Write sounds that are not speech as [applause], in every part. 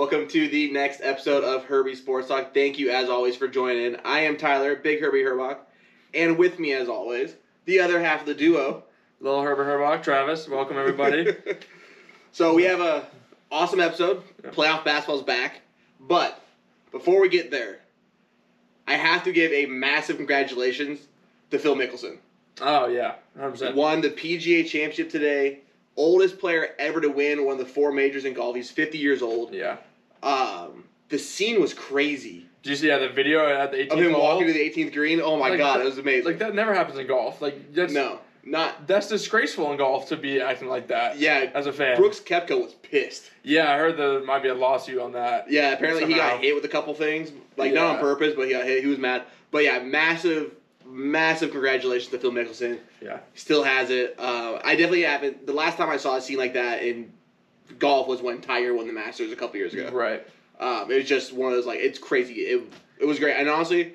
Welcome to the next episode of Herbie Sports Talk. Thank you, as always, for joining. I am Tyler, Big Herbie Herbach, and with me, as always, the other half of the duo. Little Herbie Herbach, Travis. Welcome everybody. [laughs] so we have a awesome episode. Playoff basketball's back, but before we get there, I have to give a massive congratulations to Phil Mickelson. oh yeah, 100%. Won the PGA Championship today. Oldest player ever to win one of the four majors in golf. He's 50 years old. Yeah. Um, the scene was crazy. Did you see yeah, the video at the 18th Of him hole? walking to the 18th green. Oh my Like, god, that- it was amazing. Like that never happens in golf. Like that's no, not. that's disgraceful in golf to be acting like that. Yeah, As a fan. Brooks Koepka was pissed. Yeah, I heard there might be a lawsuit on that. Yeah, apparently he got hit with a couple things, like not on purpose, but he got hit. He was mad. But yeah, massive, massive congratulations to Phil Mickelson. Yeah. Still has it. Uh, I definitely haven't. The last time I saw a scene like that in golf was when Tiger won the Masters a couple years ago. Right. Um, it was just one of those like it's crazy. It it was great, and honestly,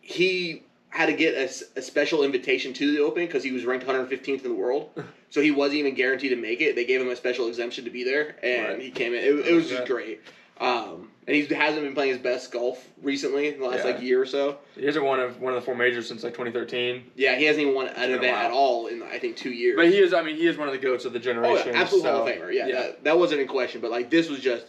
he had to get a special invitation to the Open because he was ranked 115th in the world, [laughs] so he wasn't even guaranteed to make it. They gave him a special exemption to be there, and Right. he came in. It, it was just great. Um, and he hasn't been playing his best golf recently in the last Yeah. like year or so. He hasn't won of one of the four majors since like 2013. Yeah, he hasn't even won an event while. at all in I think two years. But he is. I mean, he is one of the goats of the oh, generation. oh, generation. yeah, absolute so, Hall of Famer. Yeah, Yeah. That, that wasn't in question. But like this was just,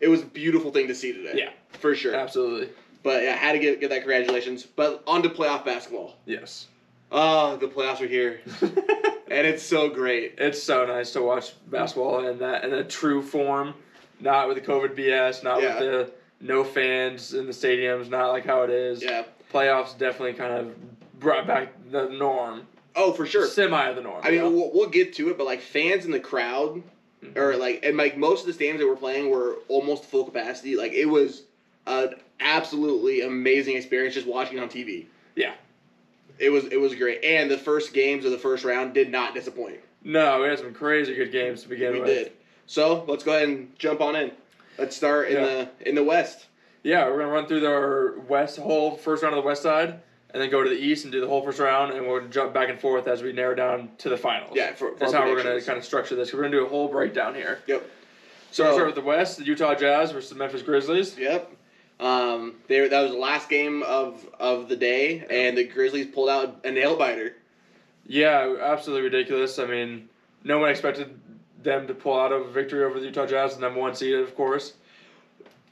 it was a beautiful thing to see today. Yeah. for sure. Absolutely. But yeah, I had to get, get that congratulations. But on to playoff basketball. Yes. Oh, the playoffs are here. [laughs] and it's so great. It's so nice to watch basketball in that in a true form, not with the COVID BS, not Yeah. with the no fans in the stadiums, not like how it is. Yeah. Playoffs definitely kind of brought back the norm, Oh, for sure. semi of the norm. I mean, know? we'll, we'll get to it, but like fans in the crowd, mm-hmm. or like, and like most of the stadiums that were playing were almost full capacity. Like it was an absolutely amazing experience just watching it on TV. Yeah. It was it was great, and the first games of the first round did not disappoint. no, we had some crazy good games to begin we with. We did. So let's go ahead and jump on in. Let's start in Yeah. the in the West. Yeah, we're gonna run through the west whole first round of the west side, and then go to the east and do the whole first round, and we'll jump back and forth as we narrow down to the finals. Yeah, for, for That's how we're gonna kind of structure this. We're gonna do a whole breakdown here. Yep. So we'll start with the West, the Utah Jazz versus the Memphis Grizzlies. Yep. Um, they, that was the last game of, of the day, and the Grizzlies pulled out a nail biter. Yeah, absolutely ridiculous. I mean, no one expected them to pull out a victory over the Utah Jazz, the number one seed, of course.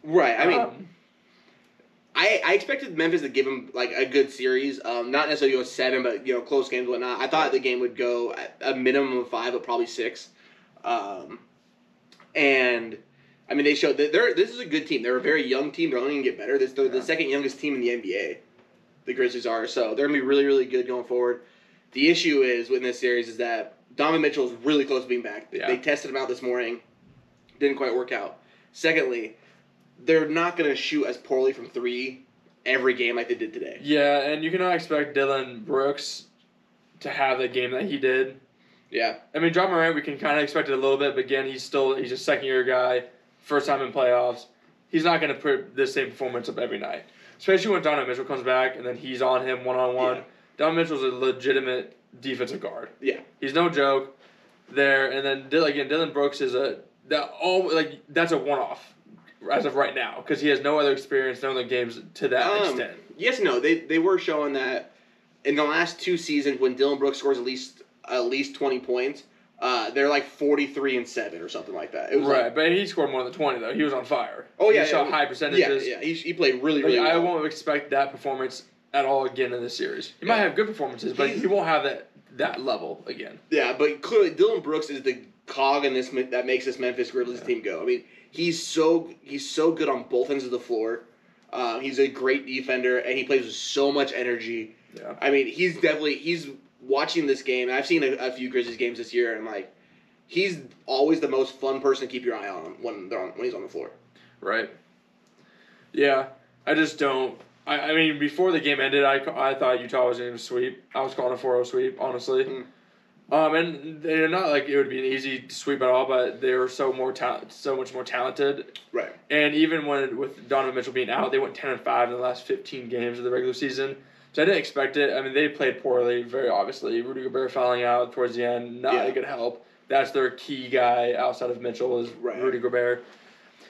Right. I mean, Um, I, I expected Memphis to give them like a good series. Um, not necessarily go seven, but you know, close games, and whatnot. I thought the game would go a minimum of five, but probably six. Um, and I mean, they showed that they're this is a good team. They're a very young team. They're only gonna get better. This they're the second youngest team in the NBA. The Grizzlies are so they're gonna be really really good going forward. The issue is with this series is that Donovan Mitchell is really close to being back. They- Yeah. They tested him out this morning, didn't quite work out. Secondly, they're not gonna shoot as poorly from three every game like they did today. yeah, and you cannot expect Dillon Brooks to have the game that he did. Yeah, I mean, Ja Morant, we can kind of expect it a little bit, but again, he's still he's a second year guy, first time in playoffs. He's not going to put the same performance up every night, especially when Donovan Mitchell comes back and then he's on him one on one. Donovan Mitchell's a legitimate defensive guard. Yeah. he's no joke there. And then Dillon, again, Dillon Brooks is a that all like that's a one off as of right now because he has no other experience, no other games to that Um, extent. yes, no, they they were showing that in the last two seasons when Dillon Brooks scores at least at least twenty points, uh, they're like forty three and seven or something like that. It was Right, like- but he scored more than twenty though. He was on fire. Oh, yeah, he shot yeah. high yeah, percentages. yeah, he, he played really Like, really. I well. won't expect that performance at all again in this series. He might have good performances, but He's- he won't have that that level again. Yeah, but clearly Dillon Brooks is the cog in this that makes this Memphis Grizzlies Yeah. team go. I mean, he's so he's so good on both ends of the floor. Um, he's a great defender, and he plays with so much energy. Yeah. I mean, he's definitely he's watching this game. I've seen a, a few Grizzlies games this year, and like, he's always the most fun person to keep your eye on when they're on when he's on the floor. Right. Yeah, I just don't. I, I mean, before the game ended, I, I thought Utah was going to sweep. I was calling a 4-0 sweep, honestly. Mm. Um, and they're not like it would be an easy sweep at all, but they were so more ta- so much more talented. Right. And even when with Donovan Mitchell being out, they went ten and five in the last fifteen games of the regular season. So I didn't expect it. I mean, they played poorly, very obviously. Rudy Gobert fouling out towards the end, not Yeah. a good help. That's their key guy outside of Mitchell is Right. Rudy Gobert.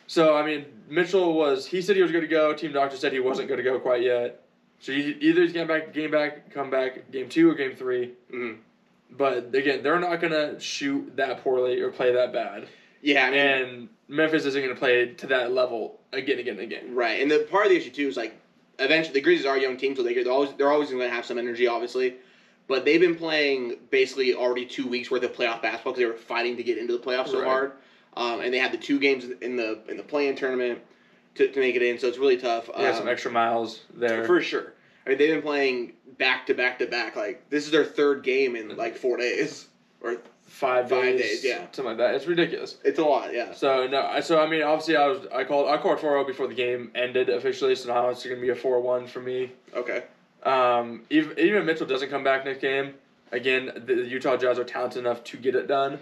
So I mean, Mitchell was. He said he was going to go. Team doctor said he wasn't going to go quite yet. So he, either he's getting back, game back, come back, game two or game 3 Mhm. But again, they're not gonna shoot that poorly or play that bad. Yeah, I mean, and Memphis isn't gonna play to that level again, again, again. right. And the part of the issue too is like, eventually the Grizzlies are a young team, so they they're always they're always going to have some energy, obviously. But they've been playing basically already two weeks worth of playoff basketball because they were fighting to get into the playoffs so Right. hard, um, and they had the two games in the in the play-in tournament to, to make it in. So it's really tough. Um, some extra miles there. For sure. I mean, they've been playing back to back to back. Like this is their third game in like four days, or five, Five days, days, yeah. something like that. It's ridiculous. it's a lot. Yeah. So no, so I mean, obviously, I was I called I called 4-0 before the game ended officially. So now it's gonna be a 4-1 for me. Okay. Um, even even if Mitchell doesn't come back next game, again, the Utah Jazz are talented enough to get it done.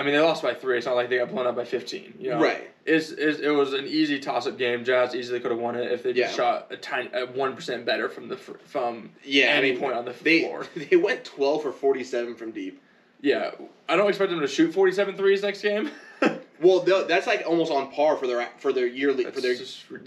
I mean, they lost by three. It's not like they got blown up by fifteen. You know? Right. It's, it's, it was an easy toss-up game. Jazz easily could have won it if they just Yeah. shot a tiny, one percent better from the from Yeah. any I mean, point on the they floor. [laughs] they went twelve for forty seven from deep. Yeah, I don't expect them to shoot 47 threes next game. [laughs] Well, that's like almost on par for their for their yearly for their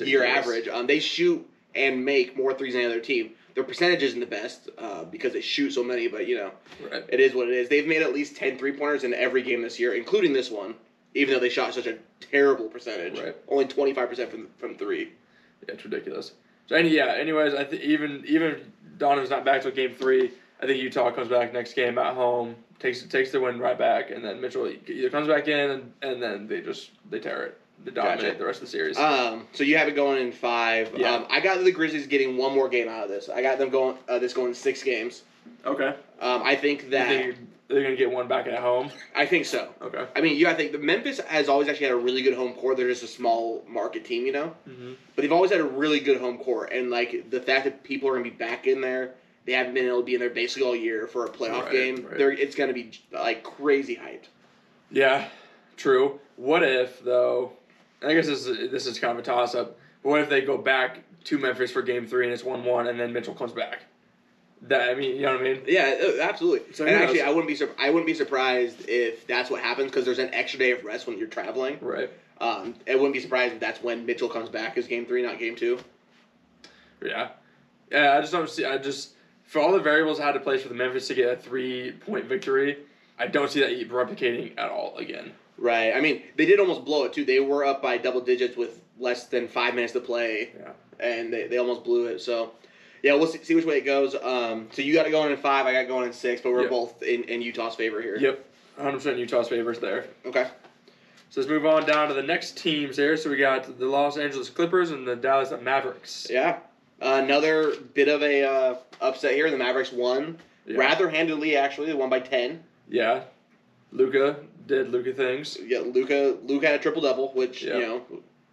year average. Um, they shoot and make more threes than any other team. Their percentage isn't the best uh, because they shoot so many, but you know Right. it is what it is. They've made at least 10 three pointers in every game this year, including this one. Even though they shot such a terrible percentage, Right. only twenty five percent from from three. Yeah, it's ridiculous. So any yeah. Anyways, I think even even if Donovan's not back till game three. I think Utah comes back next game at home, takes takes the win right back, and then Mitchell either comes back in and, and then they just they tear it, they dominate Gotcha. the rest of the series. Um, so you have it going in five. Yeah. Um, I got the Grizzlies getting one more game out of this. I got them going uh, this going six games. okay. Um, I think that think they're gonna get one back at home. I think so. Okay. I mean, you gotta think the Memphis has always actually had a really good home court. They're just a small market team, you know. Mm-hmm. But they've always had a really good home court, and like the fact that people are gonna be back in there, they haven't been able to be in there basically all year for a playoff Right, game. right. They're it's gonna be like crazy hyped. Yeah, true. What if though? I guess this is, this is kind of a toss up. But What if they go back to Memphis for Game Three and it's one one, and then Mitchell comes back? That I mean, you know what I mean? Yeah, uh, absolutely. So and actually, knows? I wouldn't be sur- I wouldn't be surprised if that's what happens because there's an extra day of rest when you're traveling. Right. Um, I wouldn't be surprised if that's when Mitchell comes back as game three, not game two. Yeah. Yeah. I just don't see. I just for all the variables I had to place for the Memphis to get a three point victory, I don't see that replicating at all again. Right. I mean, they did almost blow it too. They were up by double digits with less than five minutes to play, Yeah. and they, they almost blew it. So, yeah, we'll see, see which way it goes. Um, so you got it going in five. I got going in six, but we're Yep. both in, in Utah's favor here. Yep. 100% Utah's favors there. Okay. So let's move on down to the next teams here. So we got the Los Angeles Clippers and the Dallas Mavericks. Yeah. another bit of a uh, upset here. The Mavericks won Yeah. rather handily. Actually, they won by ten. Yeah. Luka did Luka things. Yeah, Luka. Luka had a triple double, which Yeah. you know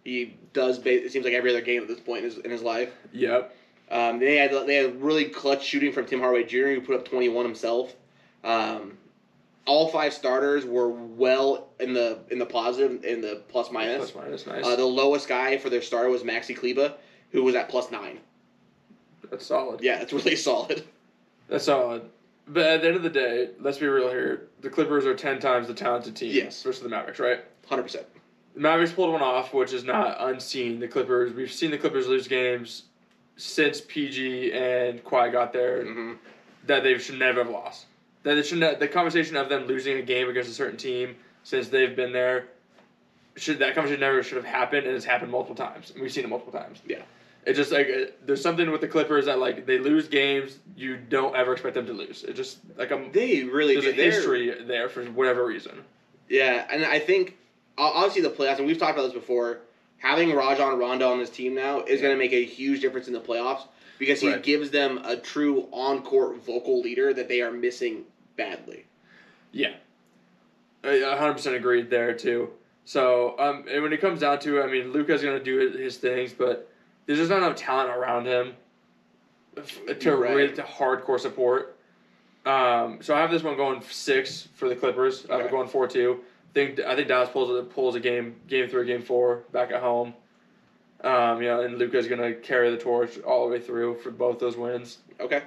he does. Ba- it seems like every other game at this point in his, in his life. Yep. Um, they had they had really clutch shooting from Tim Hardaway Jr. who put up twenty one himself. Um, all five starters were well in the in the positive in the plus minus. Plus minus, nice. Uh, the lowest guy for their starter was Maxi Kleber, who was at plus nine. That's solid. Yeah, that's [laughs] really solid. That's solid. But at the end of the day, let's be real here. The Clippers are ten times the talented team Yes. versus the Mavericks, right? Hundred percent. The Mavericks pulled one off, which is not unseen. The Clippers, we've seen the Clippers lose games since PG and Kawhi got there Mm-hmm. that they should never have lost. That they shouldn't. The conversation of them losing a game against a certain team since they've been there should that conversation never should have happened, and it's happened multiple times. And we've seen it multiple times. Yeah. It's just like uh, there's something with the Clippers that like they lose games you don't ever expect them to lose. It just like a They really there's do. a They're- history there for whatever reason. Yeah, and I think obviously the playoffs, and we've talked about this before. Having Rajon Rondo on this team now is Yeah. going to make a huge difference in the playoffs because he Right. gives them a true on-court vocal leader that they are missing badly. Yeah, a hundred percent agreed there too. So um, and when it comes down to it, I mean, Luka's gonna do his- his things, but there's just not enough talent around him to Right. really to hardcore support. Um, so I have this one going six for the Clippers. I have it going four two. Think I think Dallas pulls a, pulls a game game three game four back at home. Um, you know, and Luka's gonna carry the torch all the way through for both those wins. Okay.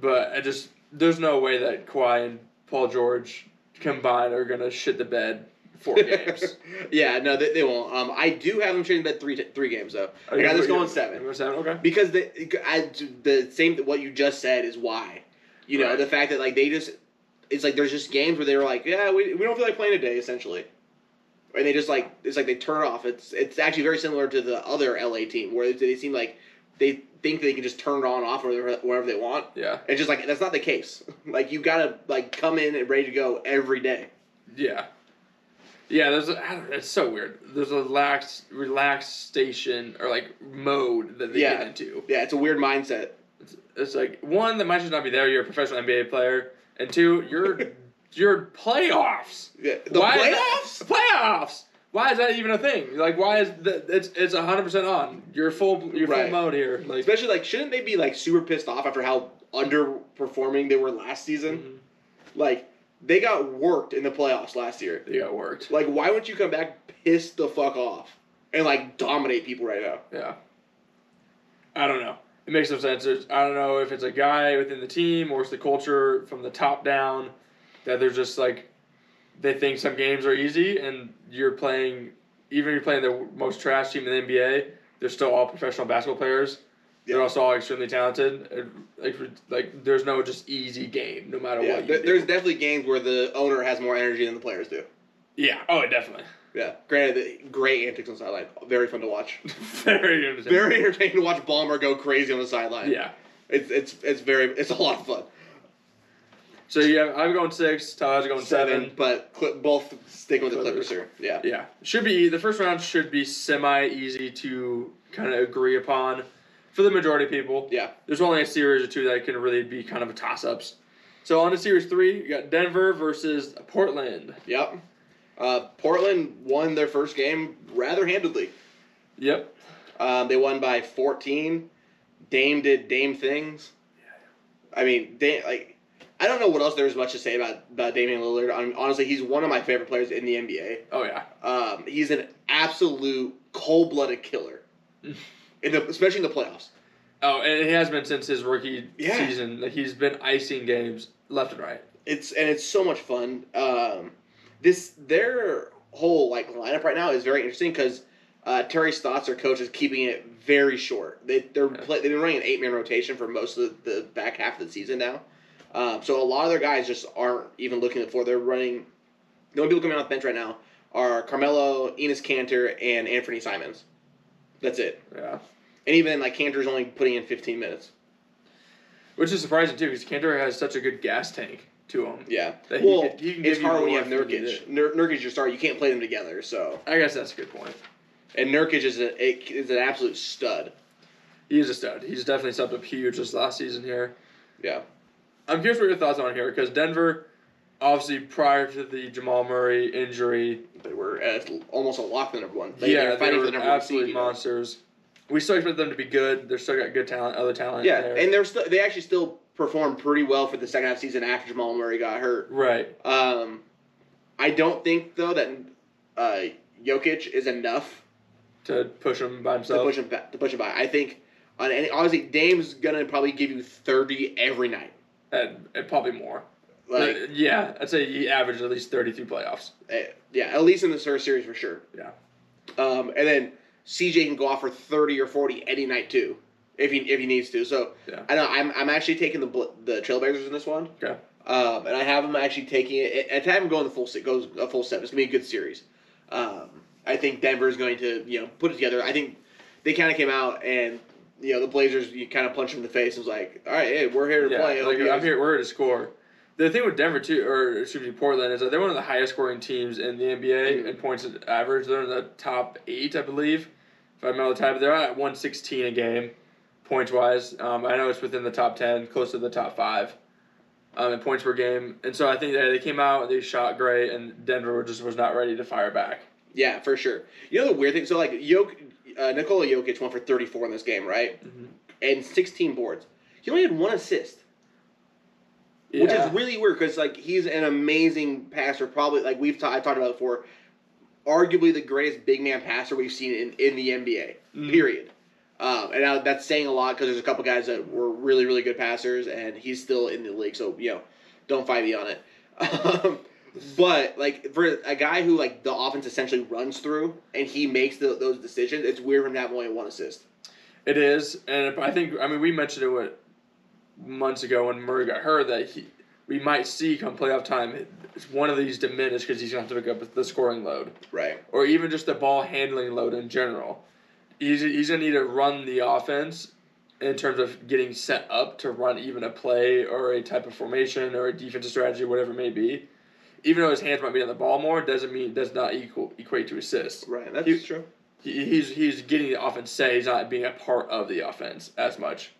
But I just there's no way that Kawhi and Paul George combined are gonna shit the bed four [laughs] games. yeah, no, they, they won't. Um, I do have them trading bet three three games though. Are I got this going seven going seven. Okay. because the I, the same what you just said is why. You know Right. the fact that like they just it's like there's just games where they were like yeah we, we don't feel like playing today essentially, and they just like it's like they turn off. It's it's actually very similar to the other LA team where they seem like they think they can just turn it on off whenever, whenever they want. Yeah. It's just like that's not the case. [laughs] Like you gotta like come in and ready to go every day. Yeah. Yeah, there's a, it's so weird. There's a lax relaxation or like mode that they Yeah. get into. Yeah, it's a weird mindset. It's, it's like one that might just not be there. You're a professional NBA player, and two, you're [laughs] you're playoffs. Yeah, the Why playoffs. that- playoffs. Why is that even a thing? Like, why is that? It's it's hundred percent on. You're full. You're Right. full mode here. Like, Especially like, shouldn't they be like super pissed off after how underperforming they were last season? mhm, Like they got worked in the playoffs last year. they got worked. Like why wouldn't you come back piss the fuck off and like dominate people right now? Yeah. I don't know. It makes no sense. There's, I don't know if it's a guy within the team or it's the culture from the top down that they're just like they think some games are easy and you're playing even if you're playing the most trash team in the NBA, they're still all professional basketball players. They're also all extremely talented. Like like there's no just easy game no matter Yeah, what. Do. there's definitely games where the owner has more energy than the players do. yeah. Oh, definitely. Yeah, granted, the great antics on the sideline, very fun to watch. [laughs] Very interesting. Very entertaining to watch Ballmer go crazy on the sideline. Yeah. it's it's it's very it's a lot of fun. So yeah, I'm going six. Tyler's going seven. but cl- both sticking with the Clippers. Clippers here. Yeah, Yeah, should be the first round should be semi easy to kind of agree upon for the majority of people. yeah, There's only a series or two that can really be kind of a toss ups. So on to series three, you got Denver versus Portland. yep. Uh, Portland won their first game rather handedly. Yep. Um, they won by 14. Dame did Dame things. I mean, Dame, like, I don't know what else there's much to say about, about Damian Lillard. I mean, honestly, he's one of my favorite players in the NBA. Oh yeah. Um, he's an absolute cold blooded killer, [laughs] in the, especially in the playoffs. Oh, and it has been since his rookie Yeah. season. Like he's been icing games left and right. It's and it's so much fun. Um, this their whole like lineup right now is very interesting because uh, Terry Stotts, their coach, is keeping it very short. They they're Yeah. play, they've been running an eight man rotation for most of the, the back half of the season now. Um, so a lot of their guys just aren't even looking for. They're running. The only people coming off the bench right now are Carmelo, Enes Kanter, and Anthony Simons. That's it. Yeah. And even like Kanter's only putting in fifteen minutes. Which is surprising too, because Kanter has such a good gas tank to him. Yeah. That well, could- it's hard when you have if you need Nurkic. Nur- Nurkic's your star. You can't play them together. So I guess that's a good point. and Nurkic is a is an absolute stud. He is a stud. He's definitely stepped up huge this last season here. Yeah. I'm curious what your thoughts on here because Denver, obviously prior to the Jamal Murray injury, They were at almost a lock for the number one. They, yeah, they were they fighting were the number one absolute seed. you know. monsters. We still expect them to be good. They're still got good talent, other talent. Yeah, there. and they're still they actually still performed pretty well for the second half season after Jamal Murray got hurt. right. Um, I don't think though that uh, Jokic is enough To push him by to himself. push him back, to push him by. I think on any honestly, Dame's gonna probably give you thirty every night. and, and probably more. Like Uh, yeah, I'd say he averaged at least 33 playoffs. eh, yeah, at least in the first series for sure. Yeah. Um, and then CJ can go off for thirty or forty any night too, if he if he needs to. So Yeah. I know I'm I'm actually taking the the Trailblazers in this one. Okay. Um, and I have them actually taking it. And to have them go in the full se- goes a full seven. It's gonna be a good series. Um, I think Denver's going to you know put it together. I think they kind of came out and you know the Blazers you kind of punch them in the face and was like, all right, hey, we're here to Yeah, play. like, I'm here. We're here to score. The thing with Denver too, or excuse me, Portland is that they're one of the highest scoring teams in the NBA Mhm. in points average. They're in the top eight, I believe. If I remember the time, they're at 116 a game, points wise. Um, I know it's within the top 10, close to the top five, um, in points per game. And so I think that they came out, they shot great, and Denver just was not ready to fire back. Yeah, for sure. You know the weird thing. So like Jok, uh, Nikola Jokic went for 34 in this game, right? Mhm. And 16 boards. He only had one assist. Which is really weird because like he's an amazing passer. Probably like we've ta- I talked about before, arguably the greatest big man passer we've seen in, in the NBA. Mhm. Period. Um, and now that's saying a lot because there's a couple guys that were really really good passers, and he's still in the league. So you know, don't fight me on it. [laughs] Um, But like for a guy who like the offense essentially runs through and he makes the, those decisions, it's weird for him to have only one assist. It is, and I think I mean we mentioned it what months ago when Murray got hurt that he we might see come playoff time one of these diminish because he's going to have to pick up the scoring load Right. or even just the ball handling load in general. He's, he's going to need to run the offense in terms of getting set up to run even a play or a type of formation or a defensive strategy, whatever it may be. Even though his hands might be on the ball more, doesn't mean does not equal equate to assists. Right. That's He- true. He, he's he's getting the offense set. He's not being a part of the offense as much.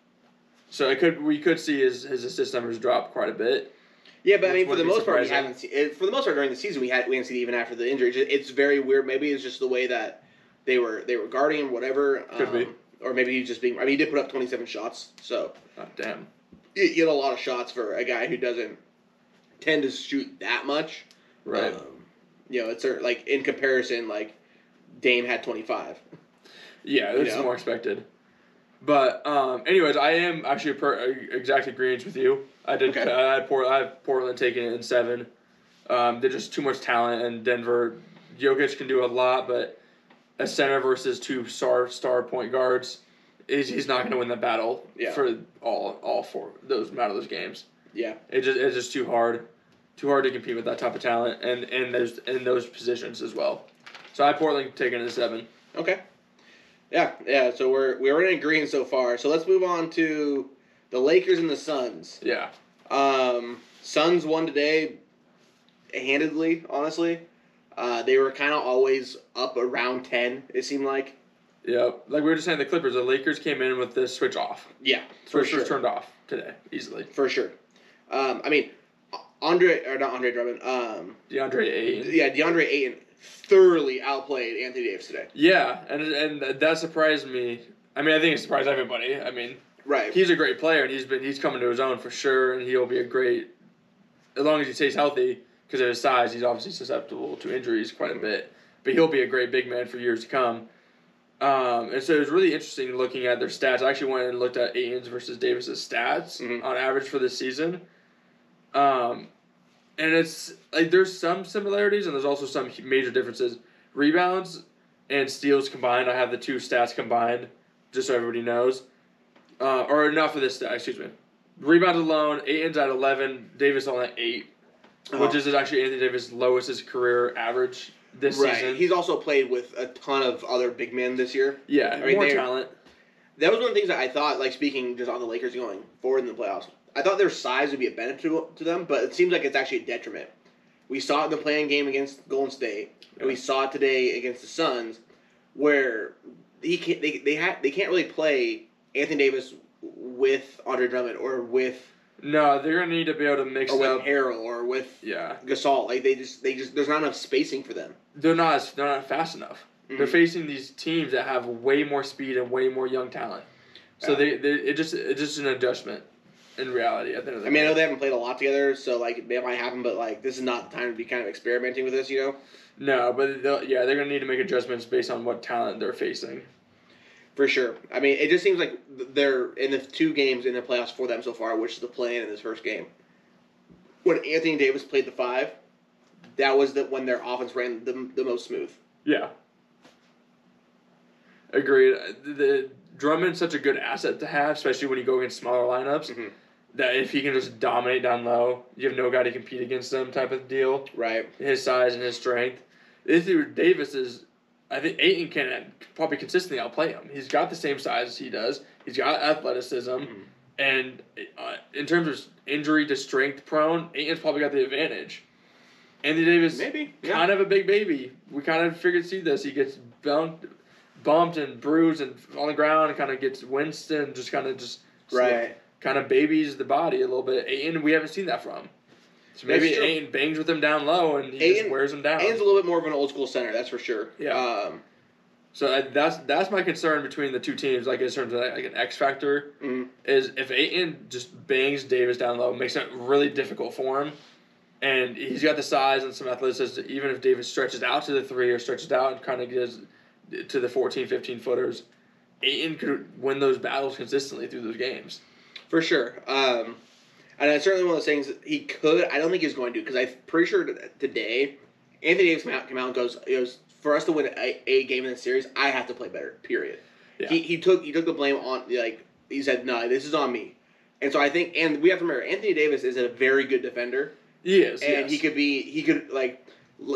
So it could we could see his, his assist numbers drop quite a bit. Yeah, but I mean, for the most part, we haven't seen. For the most part, during the season, we had we haven't seen it even after the injury. It's, very weird. Maybe it's just the way that they were they were guarding him, whatever. Could be. Or maybe he's just being. I mean, he did put up twenty seven shots, so Oh, damn. you you get a lot of shots for a guy who doesn't tend to shoot that much. Right. Um, you know, it's like in comparison, like Dame had twenty five. Yeah, You this is know? more expected. But um, anyways, I am actually per, exact agreement with you. I did. Okay. I had Port, I have Portland taking it in seven. Um, they're just too much talent, and Denver, Jokic can do a lot, but a center versus two star star point guards, is he's not going to win the battle Yeah. for all all four those amount of those games. Yeah. It just it's just too hard, too hard to compete with that type of talent, and and those in those positions as well. So I have Portland taking it in seven. Okay. Yeah, yeah. So we're we're in agreement so far. So let's move on to the Lakers and the Suns. Yeah. Um, Suns won today, handedly. Honestly, uh, they were kind of always up around ten. It seemed like. Yeah, like we were just saying, the Clippers, the Lakers came in with the switch off. Yeah, for Switch sure. was turned off today, easily. For sure. Um, I mean, Andre or not Andre Drummond. Um, DeAndre Ayton. yeah, DeAndre Ayton thoroughly outplayed Anthony Davis today. Yeah, and and that surprised me. I mean, I think it surprised everybody. I mean, Right. he's a great player, and he's been he's coming to his own for sure, and he'll be a great as long as he stays healthy. Because of his size, he's obviously susceptible to injuries quite a bit, but he'll be a great big man for years to come. Um, and so it was really interesting looking at their stats. I actually went and looked at Ayton's versus Davis's stats Mhm. on average for this season. Um, and it's like there's some similarities and there's also some major differences. Rebounds and steals combined, I have the two stats combined, just so everybody knows. Uh, or enough of this stat, excuse me. Rebounds alone, Ayton's at 11, Davis only at 8, which Uh-huh. is actually Anthony Davis' lowest his career average this right. season. He's also played with a ton of other big men this year. yeah, I mean, more talent. That was one of the things that I thought, like speaking just on the Lakers going forward in the playoffs. I thought their size would be a benefit to, to them, but it seems like it's actually a detriment. We saw it in the play-in game against Golden State, and we saw it today against the Suns, where he can't, they they ha- they can't really play Anthony Davis with Andre Drummond or with No, they're gonna need to be able to mix or with up. Harrell or with Yeah, Gasol. Like they just they just there's not enough spacing for them. they're not as, they're not fast enough. They're Mhm. facing these teams that have way more speed and way more young talent. So Yeah. they, they it just it's just an adjustment in reality at the end of the I mean, I know they haven't played a lot together, so like it might happen, but like this is not the time to be kind of experimenting with this, you know. No, but they'll, yeah, they're gonna need to make adjustments based on what talent they're facing. For sure. I mean, it just seems like they're in the two games in the playoffs for them so far, which is the play-in this first game. When Anthony Davis played the five, that was the when their offense ran the, the most smooth. Yeah. Agreed. The, the Drummond's such a good asset to have, especially when you go against smaller lineups. Mhm. That if he can just dominate down low, you have no guy to compete against them, type of deal. Right. His size and his strength. This Anthony Davis is, I think Ayton can probably consistently outplay him. He's got the same size as he does. He's got athleticism, Mhm. and uh, in terms of injury to strength prone, Ayton's probably got the advantage. Anthony Davis Maybe. Yeah. kind of a big baby. We kind of figured see this. He gets bumped, bumped and bruised and on the ground, and kind of gets Winston just kind of just Right. Kind of babies the body a little bit. Ayton, we haven't seen that from. So maybe. Ayton bangs with him down low and he just wears him down. Ayton's a little bit more of an old school center, that's for sure. Yeah. Um, so that- that's that's my concern between the two teams. Like in terms of like an X factor mhm. is if Ayton just bangs Davis down low, makes it really difficult for him. And he's got the size and some athleticism. Even if Davis stretches out to the three or stretches out and kind of gets to the 14, 15 footers, Ayton could win those battles consistently through those games. For sure. Um, And it's certainly one of those things he could. I don't think he's going to because I'm pretty sure today, Anthony Davis came out, came out and goes, it was, for us to win a, a game in the series, I have to play better. Period. Yeah. He, he took he took the blame on like he said no this is on me, and so I think and we have to remember Anthony Davis is a very good defender He is. and yes. he could be he could like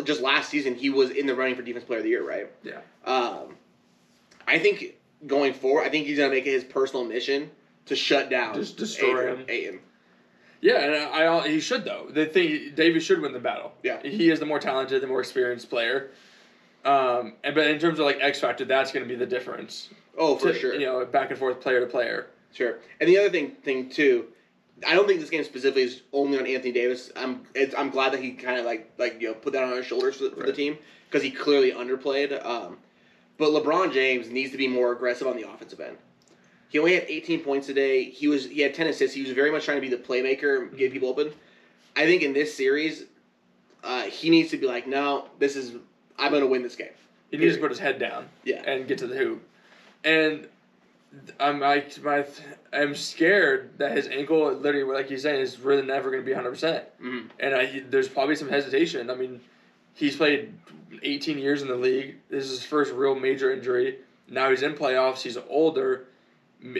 just last season he was in the running for defense player of the year right Yeah. um i think going forward i think he's gonna make it his personal mission to shut down Just destroy him. Ayton. Yeah, and I, I he should though. The thing Davis should win the battle. Yeah. he is the more talented, the more experienced player. Um, and but in terms of like X factor, that's going to be the difference. oh for To- sure You know, back and forth, player to player. sure and the other thing thing too I don't think this game specifically is only on Anthony Davis. I'm it's, I'm glad that he kind of like like you know put that on his shoulders for, the- for the team because he clearly underplayed. Um, but LeBron James needs to be more aggressive on the offensive end. He only had 18 points today. He was he had 10 assists. He was very much trying to be the playmaker, get people open. I think in this series, uh, he needs to be like, no, this is I'm gonna win this game. He needs to put his head down. Yeah. and get to the hoop. And I'm I my I'm scared that his ankle, literally, like he's saying, is really never going to be 100. percent Mhm. And I, there's probably some hesitation. I mean, he's played 18 years in the league. This is his first real major injury. Now he's in playoffs. He's older.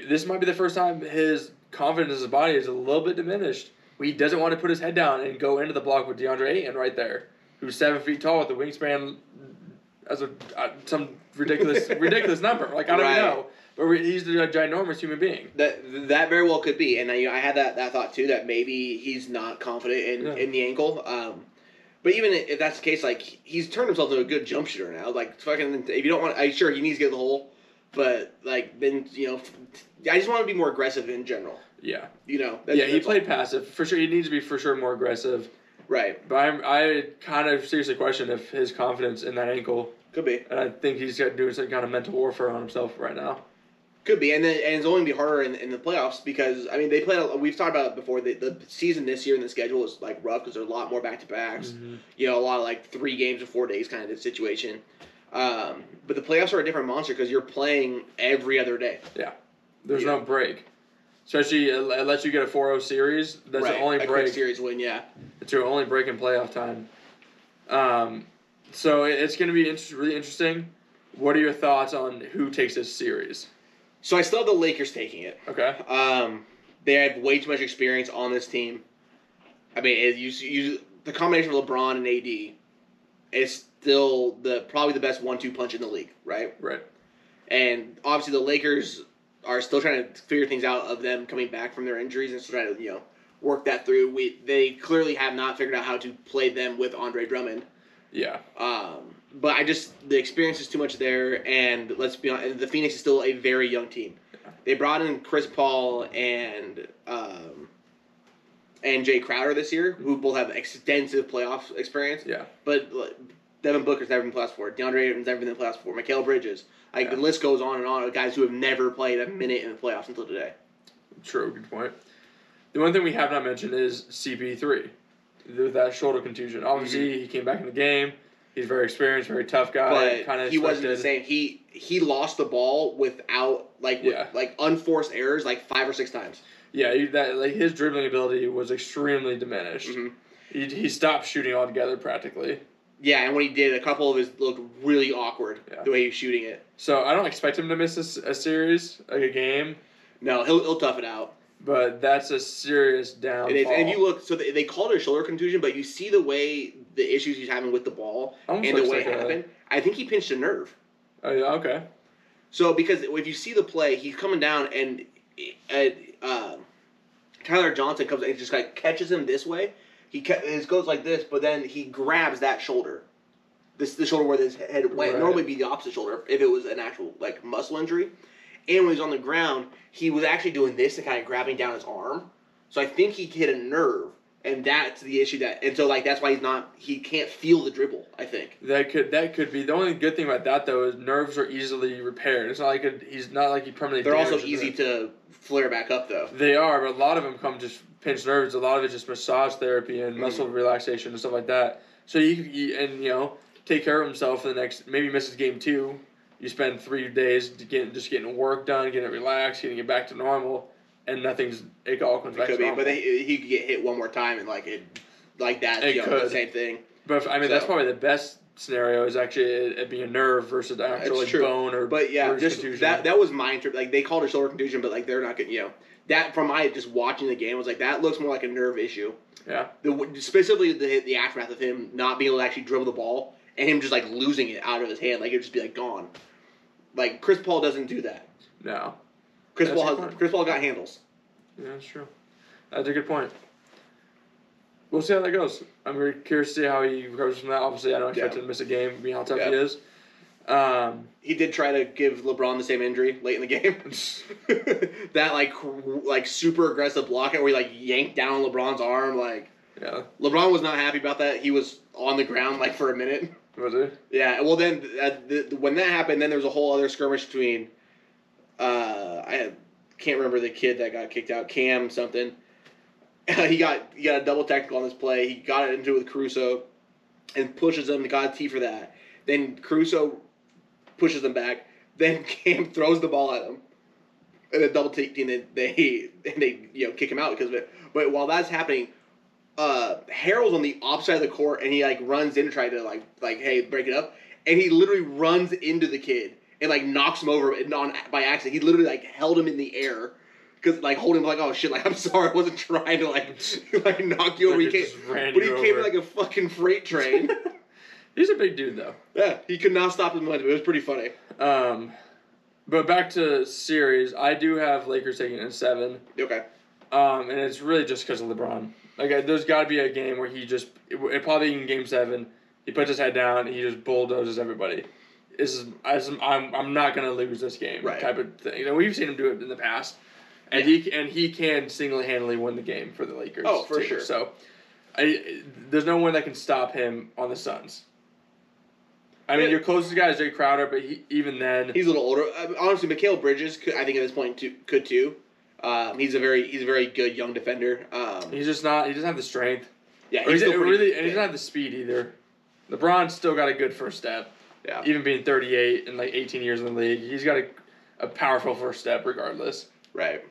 This might be the first time his confidence in his body is a little bit diminished. He doesn't want to put his head down and go into the block with DeAndre Ayton right there, who's seven feet tall with a wingspan as a uh, some ridiculous [laughs] ridiculous number. Like I don't Right. know, but he's a ginormous human being. That that very well could be, and I, I had that, that thought too that maybe he's not confident in, Yeah. in the ankle. Um, but even if that's the case, like he's turned himself into a good jump shooter now. Like fucking, if you don't want, I sure he needs to get the hole, but like then you know, I just want to be more aggressive in general. Yeah, You know, that's- yeah. He that's all. played passive for sure. He needs to be for sure more aggressive. right. But I'm, I kind of seriously question if his confidence in that ankle, Could be, and I think he's got doing some kind of mental warfare on himself right now. could be, and then and it's only gonna be harder in, in the playoffs because I mean they play. a- We've talked about it before. The, the season this year and the schedule is like rough because there's a lot more back to backs. Mm-hmm. you know, a lot of like three games or four days kind of situation. Um, but the playoffs are a different monster because you're playing every other day. Yeah, there's Yeah. no break, especially uh, unless you get a 4-0 series. That's right. the only a break. quick series win. Yeah, It's your only break in playoff time. Um, so it's going to be inter- really interesting. What are your thoughts on who takes this series? so I still have the Lakers taking it. Okay. Um, they have way too much experience on this team. I mean, it, you, you, the combination of LeBron and AD is still the probably the best one-two punch in the league, right? Right. And obviously, the Lakers are still trying to figure things out of them coming back from their injuries and still trying to you know work that through. We they clearly have not figured out how to play them with Andre Drummond. Yeah. Um, but I just the experience is too much there, and let's be honest, the Phoenix is still a very young team. They brought in Chris Paul and um, and Jae Crowder this year, who both have extensive playoff experience. Yeah. But Devin Booker's never been playoffs before. DeAndre Ayton's never been in the playoffs. Mikal Bridges. Like Yeah. the list goes on and on of guys who have never played a minute in the playoffs until today. True. Good point. The one thing we have not mentioned is CP3 with that shoulder contusion. Obviously, he came back in the game. He's very experienced, very tough guy. But kind of he wasn't the same. He he lost the ball without like with, Yeah. like unforced errors like five or six times. Yeah, he, that like his dribbling ability was extremely diminished. Mhm. He, he stopped shooting altogether practically. Yeah, and when he did, a couple of his looked really awkward Yeah. the way he was shooting it. So I don't expect him to miss a series, like a game, No, he'll he'll tough it out. but that's a serious downfall. It is. And if you look, so they, they called it a shoulder contusion, but you see the way the issues he's having with the ball Almost and the way like it happened. I think he pinched a nerve. Oh yeah, okay. So because if you see the play, he's coming down and uh, um, Tyler Johnson comes and just like catches him this way. He ca- it goes like this, but then he grabs that shoulder. This the shoulder where his head went. Right. Normally be the opposite shoulder if it was an actual like muscle injury. And when he's on the ground, he was actually doing this and kind of grabbing down his arm. So I think he hit a nerve, and that's the issue. That and so like that's why he's not he can't feel the dribble. I think. That could that could be the only good thing about that though is nerves are easily repaired. It's not like a, he's not like he permanently. They're also easy to flare back up though. They are, but a lot of them come just pinched nerves. A lot of it's just massage therapy and Mhm. muscle relaxation and stuff like that. So you, you and you know take care of himself for the next maybe misses game two. You spend three days to get, just getting work done, getting it relaxed, getting it back to normal. And nothing's it all comes It back could be, but they, he could get hit one more time and like it, like that. It you know, the could. same thing. But if- I mean, that's probably the best scenario is actually it, it being a nerve versus an actual like, bone or But yeah, just contusion. that that was my interpret. Like they called it shoulder contusion, but like they're not getting you know that from my just watching the game was like that looks more like a nerve issue. yeah, The specifically the the aftermath of him not being able to actually dribble the ball and him just like losing it out of his hand, like it'd just be like gone. Like Chris Paul doesn't do that. no, Chris That's Paul has. Chris Paul got handles. yeah, that's true. That's a good point. We'll see how that goes. I'm very curious to see how he recovers from that. Obviously, I don't expect Yeah. him to miss a game, being how tough Yeah. he is. Um, He did try to give LeBron the same injury late in the game. [laughs] [laughs] that like like super aggressive block where he like yanked down LeBron's arm. Like yeah, LeBron was not happy about that. He was on the ground like for a minute. was it? Yeah. Well, then uh, the, when that happened, then there was a whole other skirmish between. Uh, I can't remember the kid that got kicked out. Cam something. [laughs] he got he got a double technical on this play. He got it into it with Caruso, and pushes him. Got a T for that. Then Caruso pushes him back. Then [laughs] Cam throws the ball at him, and a double team. And they they [laughs] and they you know kick him out because of it. But while that's happening, uh, Harrell's on the opposite of the court, and he like runs in to try to like like hey break it up, and he literally runs into the kid and like knocks him over and on by accident. He literally like held him in the air. Cause like holding him like oh shit like I'm [laughs] sorry I wasn't trying to like [laughs] like knock you over. He came, just ran but he came over. like a fucking freight train. [laughs] He's a big dude though. yeah, he could not stop his momentum. It was pretty funny. Um, but back to series, I do have Lakers taking it in seven. Okay. Um, and it's really just because of LeBron. Like, there's got to be a game where he just, it, it probably in Game Seven, he puts his head down and he just bulldozes everybody. Is, I'm, I'm not gonna lose this game, Right. type of thing. And we've seen him do it in the past, and he and he can single handedly win the game for the Lakers. Oh, for too. sure. So, I, there's no one that can stop him on the Suns. I mean, your closest guy is Jae Crowder, but he, even then, He's a little older. Uh, honestly, Mikal Bridges, could, I think at this point too, could too. Um, he's a very he's a very good young defender. Um, he's just not. He doesn't have the strength. yeah, he's he's still pretty really, and he doesn't have the speed either. LeBron's still got a good first step, Yeah. even being 38 and like 18 years in the league. He's got a, a powerful first step regardless. Right.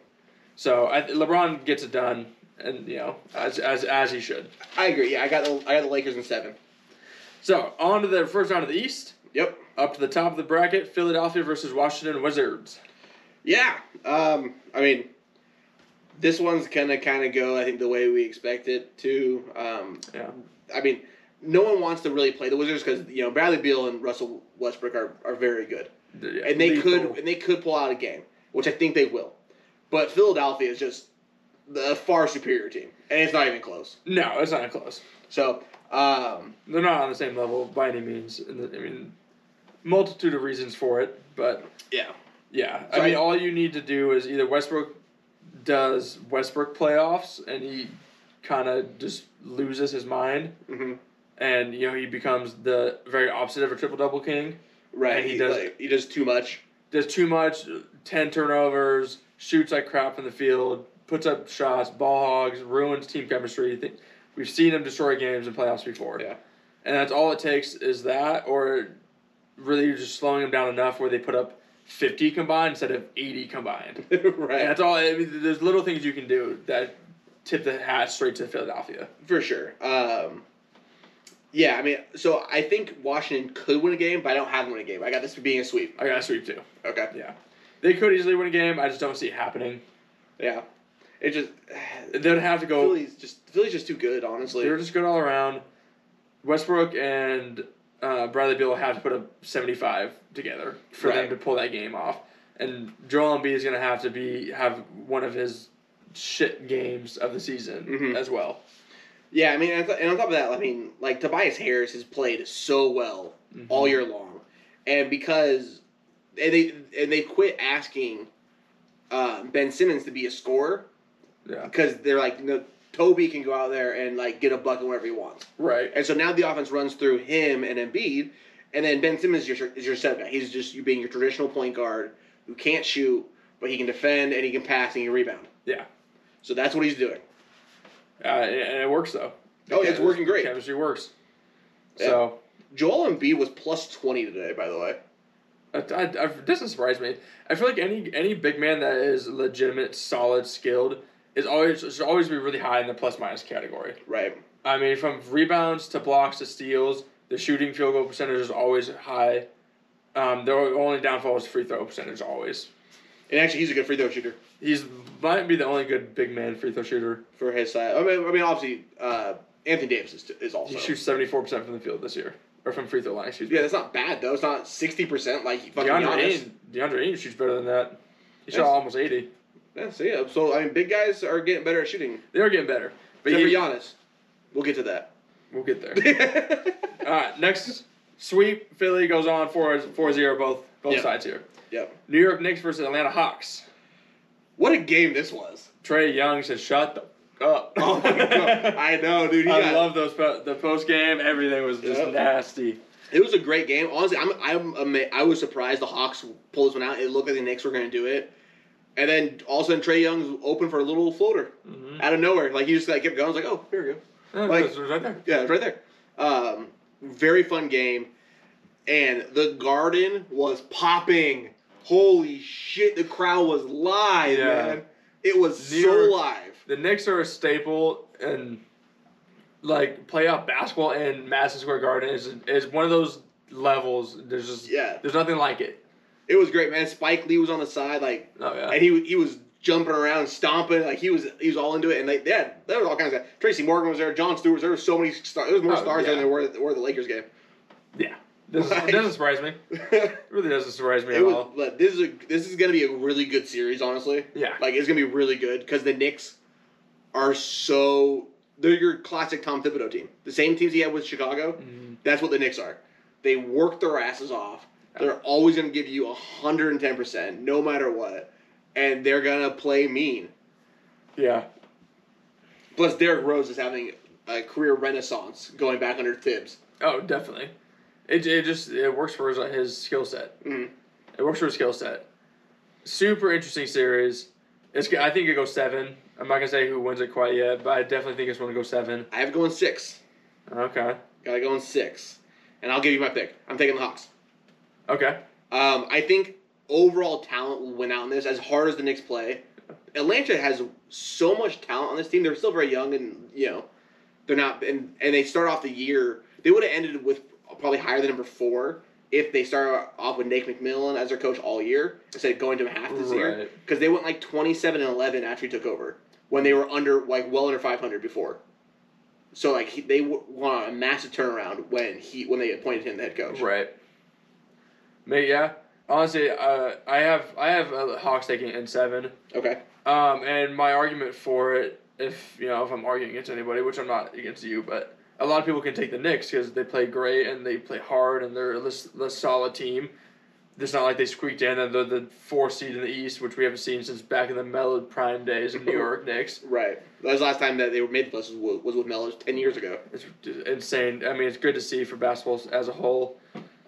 So I, LeBron gets it done, and you know as as as he should. I agree. Yeah, I got the I got the Lakers in seven. So on to the first round of the East. Yep. Up to the top of the bracket, Philadelphia versus Washington Wizards. Yeah. Um, I mean, this one's gonna kind of go. I think the way we expect it to. Um, Yeah. I mean, no one wants to really play the Wizards because you know Bradley Beal and Russell Westbrook are, are very good, Yeah, and they lethal. could and they could pull out a game, which I think they will. But Philadelphia is just the far superior team, and it's not even close. No, it's not close. So, um, They're not on the same level by any means. I mean, multitude of reasons for it, but yeah, Yeah, So I mean, I- all you need to do is either Westbrook does Westbrook playoffs and he kind of just loses his mind, hmm and you know he becomes the very opposite of a triple double king. right. And he he, does- like, he does too much. Does too much, ten turnovers, shoots like crap from the field, puts up shots, ball hogs, ruins team chemistry. We've seen him destroy games in playoffs before. Yeah. and that's all it takes is that, or really just slowing them down enough where they put up fifty combined instead of eighty combined. [laughs] right. And that's all. I mean, there's little things you can do that tip the hat straight to Philadelphia. For sure. Um, yeah, I mean, so I think Washington could win a game, but I don't have them win a game. I got this being a sweep. I got a sweep too. Okay. Yeah, they could easily win a game. I just don't see it happening. Yeah. It just They'd have to go. Philly's just Philly's just too good, honestly. They're just good all around. Westbrook and uh, Bradley Beal have to put up 75 together for them to pull that game off. And Joel Embiid is going to have to be have one of his shit games of the season Mhm. as well. Yeah, I mean, and on top of that, I mean, like Tobias Harris has played so well Mhm. all year long, and because and they and they quit asking um, Ben Simmons to be a scorer Yeah. because they're like, no, Toby can go out there and like get a bucket whenever he wants. Right. And so now the offense runs through him and Embiid, and then Ben Simmons is your is your setup guy. He's just you being your traditional point guard who can't shoot, but he can defend and he can pass and he can rebound. Yeah. So that's what he's doing. Uh, and and it works though. Oh, it's working great. Chemistry works. Yeah. So Joel Embiid was plus twenty today, by the way. It, I, I, doesn't surprise me. I feel like any any big man that is legitimate, solid, skilled is always should always be really high in the plus minus category. Right. I mean, from rebounds to blocks to steals, the shooting field goal percentage is always high. Um, the only downfall is free throw percentage always. And actually, he's a good free throw shooter He's might be the only good big man free throw shooter. for his side. I mean, I mean, obviously, uh, Anthony Davis is, is also. He shoots seventy four percent from the field this year, or from free throw line. Excuse me. Yeah, that's not bad though. It's not sixty percent like fucking DeAndre Giannis. Ayton, DeAndre Ayton shoots better than that. He shot Yes. almost eighty. Yeah, so yeah. So I mean, big guys are getting better at shooting. They are getting better, but Except for he- Giannis. We'll get to that. we'll get there. [laughs] All right, next sweep. Philly goes on 4 4-0 both both Yep. sides here. yep. New York Knicks versus Atlanta Hawks. What a game this was. Trae Young said, "Shut the up." [laughs] Oh my god. I know, dude. He [laughs] I got- love those po- the post game. Everything was just nasty. It was a great game. Honestly, I'm I'm ama- I was surprised the Hawks pulled this one out. It looked like the Knicks were going to do it, and then all of a sudden Trae Young's open for a little floater Mm-hmm. out of nowhere. Like he just like kept going. I was like, oh, here we go. Yeah, Like- it was right there. Yeah, it's right there. Um, very fun game, and the Garden was popping. Holy shit! The crowd was live, Yeah. man. It was New so York- live. The Knicks are a staple and like playoff basketball, and Madison Square Garden is is one of those levels. There's just Yeah, there's nothing like it. it was great, man. Spike Lee was on the side, like Oh yeah. and he he was jumping around, stomping, like he was he was all into it, and they, they had there was all kinds of. Tracy Morgan was there, Jon Stewart was. There was so many stars. There was more Oh, stars yeah. than there were were the Lakers game. yeah. This is, Like- it doesn't surprise me. [laughs] it really doesn't surprise me at was. all. But this is a this is gonna be a really good series, honestly. Yeah. Like it's gonna be really good because the Knicks are so they're your classic Tom Thibodeau team. The same teams he had with Chicago. Mhm. That's what the Knicks are. They work their asses off. They're always gonna give you hundred and ten percent, no matter what, and they're gonna play mean. Yeah. Plus, Derrick Rose is having a career renaissance going back under Thibs. Oh, definitely. It, it just it works for his, his skill set. Mhm. It works for his skill set. Super interesting series. It's I think it goes seven. I'm not gonna say who wins it quite yet, but I definitely think it's going to go seven. I have it going six. Okay. Got to go in six, and I'll give you my pick. I'm taking the Hawks. Okay. Um, I think overall talent will win out in this. As hard as the Knicks play, Atlanta has so much talent on this team. They're still very young, and you know, they're not. And and they start off the year. They would have ended with probably higher than number four if they start off with Nate McMillan as their coach all year instead of going to half this year. Because they went like 27 and 11 after he took over when they were under like well under 500 before. So like he, they want a massive turnaround when he when they appointed him the head coach. Right. But yeah, honestly, uh, I have I have uh, Hawks taking in seven. Okay. Um, and my argument for it, if you know, if I'm arguing against anybody, which I'm not against you, but a lot of people can take the Knicks because they play great and they play hard and they're a less, less solid team. It's not like they squeaked in and they're the fourth seed in the East, which we haven't seen since back in the Melo prime days of New [laughs] York Knicks. Right. That was the last time that they were made the playoffs was, was with Melo 10 years ago. It's insane. I mean, it's good to see for basketball as a whole.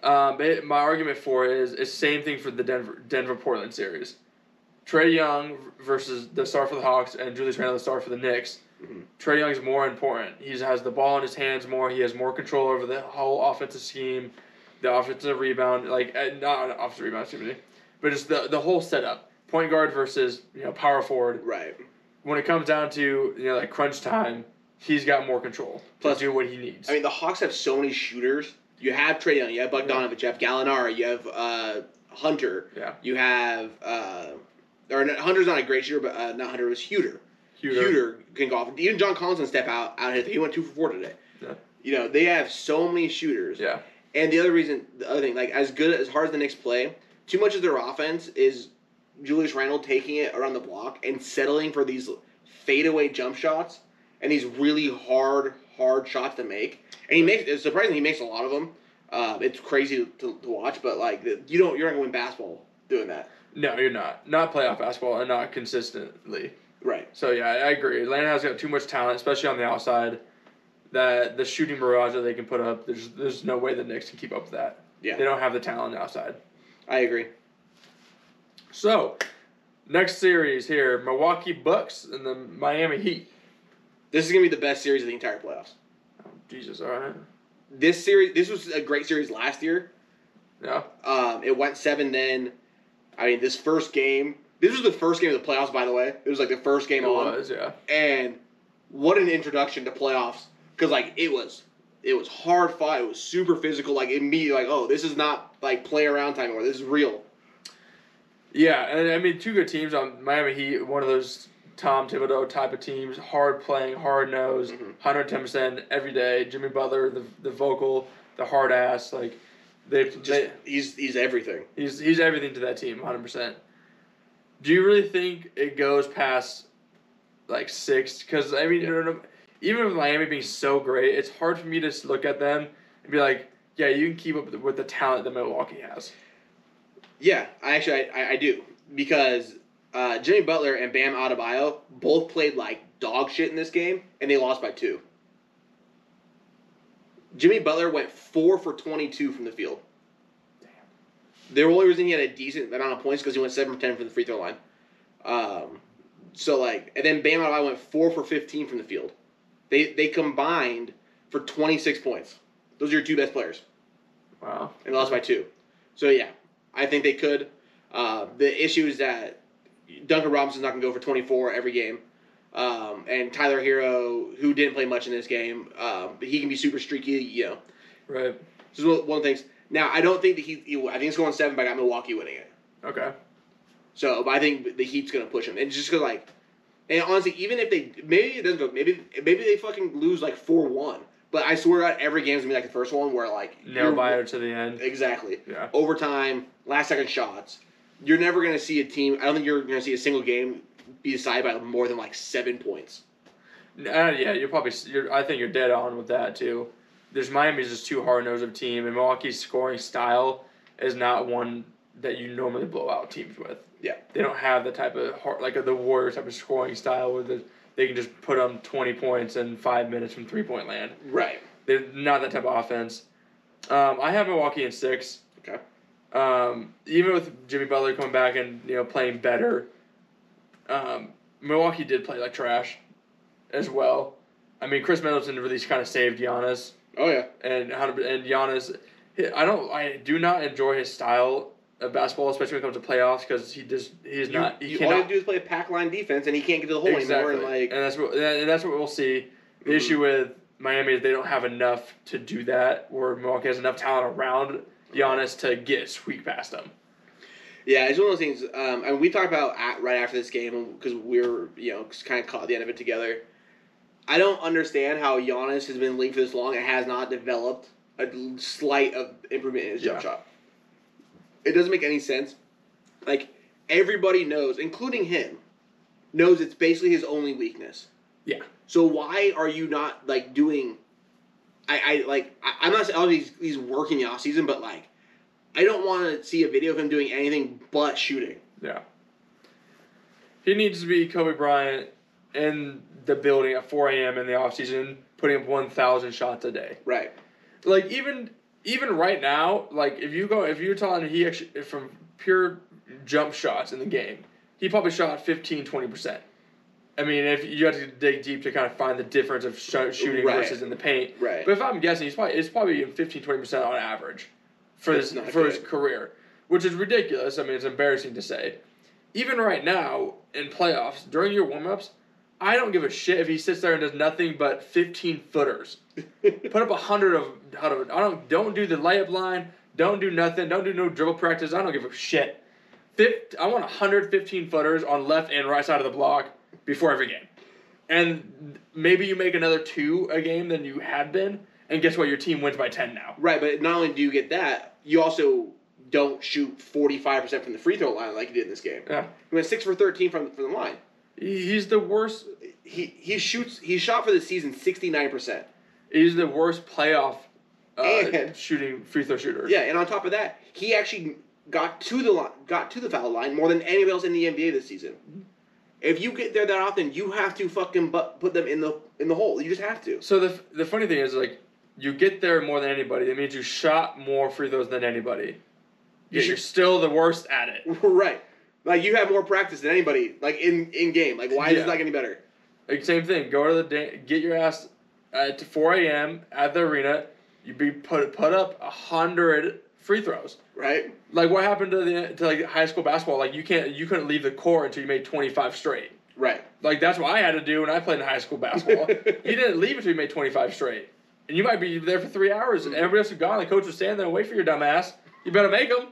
Um, but my argument for it is it's same thing for the Denver Denver Portland series. Trae Young versus the star for the Hawks and Julius Randle the star for the Knicks. Mhm. Trae Young is more important. He has the ball in his hands more. He has more control over the whole offensive scheme, the offensive rebound, like uh, not offensive rebound, excuse me, but just the the whole setup. Point guard versus you know power forward. Right. When it comes down to you know like crunch time, he's got more control Plus- do what he needs. I mean, the Hawks have so many shooters. You have Trae Young, you have Bogdanovich, you have Gallinari, you have uh, Hunter, Yeah. you have uh, or Hunter's not a great shooter, but uh, not Hunter was Huerter. Huerter. Can go off. Even John Collins can step out out hit. He went two for four today. Yeah. You know they have so many shooters. Yeah. And the other reason, the other thing, like as good as hard as the Knicks play, too much of their offense is Julius Randle taking it around the block and settling for these fadeaway jump shots and these really hard, hard shots to make. And he makes it's surprising he makes a lot of them. Uh, it's crazy to, to watch, but like you don't, you're not going to win basketball doing that. No, you're not. Not playoff basketball and not consistently. Right. So yeah, I agree. Atlanta has got too much talent, especially on the outside. That the shooting mirage that they can put up, there's there's no way the Knicks can keep up with that. Yeah. They don't have the talent outside. I agree. So, next series here: Milwaukee Bucks and the Miami Heat. This is going to be the best series of the entire playoffs. Oh, Jesus, all right. This series, this was a great series last year. Yeah. Um, it went seven then. I mean, this first game. This was the first game of the playoffs, by the way. It was like the first game It on, was, yeah. and what an introduction to playoffs. Because like it was, it was hard fought. It was super physical. Like immediately, like oh, this is not like play around time anymore. This is real. Yeah, and I mean, two good teams on Miami Heat, one of those Tom Thibodeau type of teams, hard playing, hard nosed, Mhm. 110% every day. Jimmy Butler, the, the vocal, the hard ass, like, they, Just they he's he's everything. he's, he's everything to that team, 100%. Do you really think it goes past, like, six? Because, I mean, Yeah. even with Miami being so great, it's hard for me to look at them and be like, yeah, you can keep up with the, talent that Milwaukee has. Yeah, I actually I, I, I do because uh, Jimmy Butler and Bam Adebayo both played like dog shit in this game, and they lost by two. Jimmy Butler went four for twenty-two from the field. The only reason he had a decent amount of points because he went seven for ten from the free throw line. Um, so like, and then Bam Adebayo went four for fifteen from the field. They they combined for twenty-six points. Those are your two best players Wow. and lost by two. So yeah, I think they could. Uh, the issue is that Duncan Robinson's not gonna go for 24 every game, um, and Tyler Herro, who didn't play much in this game, um, but he can be super streaky. You know, Right. this is one of the things. Now I don't think the Heat. I think it's going seven, but I got Milwaukee winning it. Okay. So, but I think the Heat's gonna push them, and just cause like, and honestly, even if they maybe it doesn't go, maybe maybe they fucking lose like four one. But I swear, God, every game's gonna be like the first one where like Nail biter to the end. exactly Yeah. overtime, last second shots. You're never going to see a team. I don't think you're going to see a single game be decided by more than like seven points. Uh, yeah, you're probably. You're, I think you're dead on with that too. There's Miami's just too hard nosed of a team, and Milwaukee's scoring style is not one that you normally blow out teams with. Yeah. They don't have the type of hard, like the Warriors type of scoring style where the, they can just put on 20 points in five minutes from three point land. Right. They're not that type of offense. Um, I have Milwaukee in six. Okay. Um, even with Jimmy Butler coming back and you know playing better, um, Milwaukee did play like trash, as well. I mean, Khris Middleton really kind of saved Giannis, Oh yeah. and how to, and Giannis. I don't. I do not enjoy his style of basketball, especially when it comes to playoffs, because he just he's You, not. He you, all you cannot have to do is play a pack line defense, and he can't get to the hole exactly, anymore. And like, and that's what and that's what we'll see. The Mhm. issue with Miami is they don't have enough to do that. Where Milwaukee has enough talent around Giannis to get sweep past them. yeah, it's one of those things. Um, and we talked about at, right after this game because we were, you know, kind of caught the end of it together. I don't understand how Giannis has been linked for this long and has not developed a slight of improvement in his jump Yeah. shot. It doesn't make any sense. Like everybody knows, including him, knows it's basically his only weakness. Yeah. So why are you not like doing? I, I like I, I'm not saying he's he's working the off season, but like I don't want to see a video of him doing anything but shooting. Yeah. He needs to be Kobe Bryant in the building at 4 a.m. in the offseason, putting up 1,000 shots a day. Right. Like even even right now, like if you go if you're telling he actually from pure jump shots in the game, he probably shot 15 20 percent. I mean, if you have to dig deep to kind of find the difference of sh- shooting Right. versus in the paint, Right. but if I'm guessing, he's probably it's probably 15 20 percent on average for That's this not for his career, which is ridiculous. I mean, it's embarrassing to say. Even right now in playoffs during your warm ups, I don't give a shit if he sits there and does nothing but 15 footers. [laughs] Put up a hundred of out of. I don't don't do the layup line. Don't do nothing. Don't do no dribble practice. I don't give a shit. Fif- I want 115 footers on left and right side of the block before every game, and maybe you make another two a game than you had been, and guess what? Your team wins by 10 now. right, but not only do you get that, you also don't shoot 45 percent from the free throw line like you did in this game. Yeah, He went six for 13 from from the line. He- he's the worst. He he shoots. He shot for the season 69 percent. He's the worst playoff uh, And- shooting free throw shooter. Yeah, and on top of that, he actually got to the li- got to the foul line more than anybody else in the NBA this season. If you get there that often, you have to fucking bu- put them in the in the hole. You just have to. So the the funny thing is like you get there more than anybody. That means you shot more free throws than anybody. You Yet should- you're still the worst at it. [laughs] right. Like you have more practice than anybody. Like in in game. Like why is Yeah. it not getting better? Like same thing. Go to the da- get your ass at 4 a.m. at the arena. You be put put up a hundred free throws. right? Like what happened to the to like high school basketball? Like you can't you couldn't leave the court until you made twenty five straight. Right. Like that's what I had to do when I played in high school basketball. [laughs] you didn't leave until you made twenty five straight, and you might be there for three hours, and everybody else is gone. The coach was standing there, wait for your dumb ass. You better make them.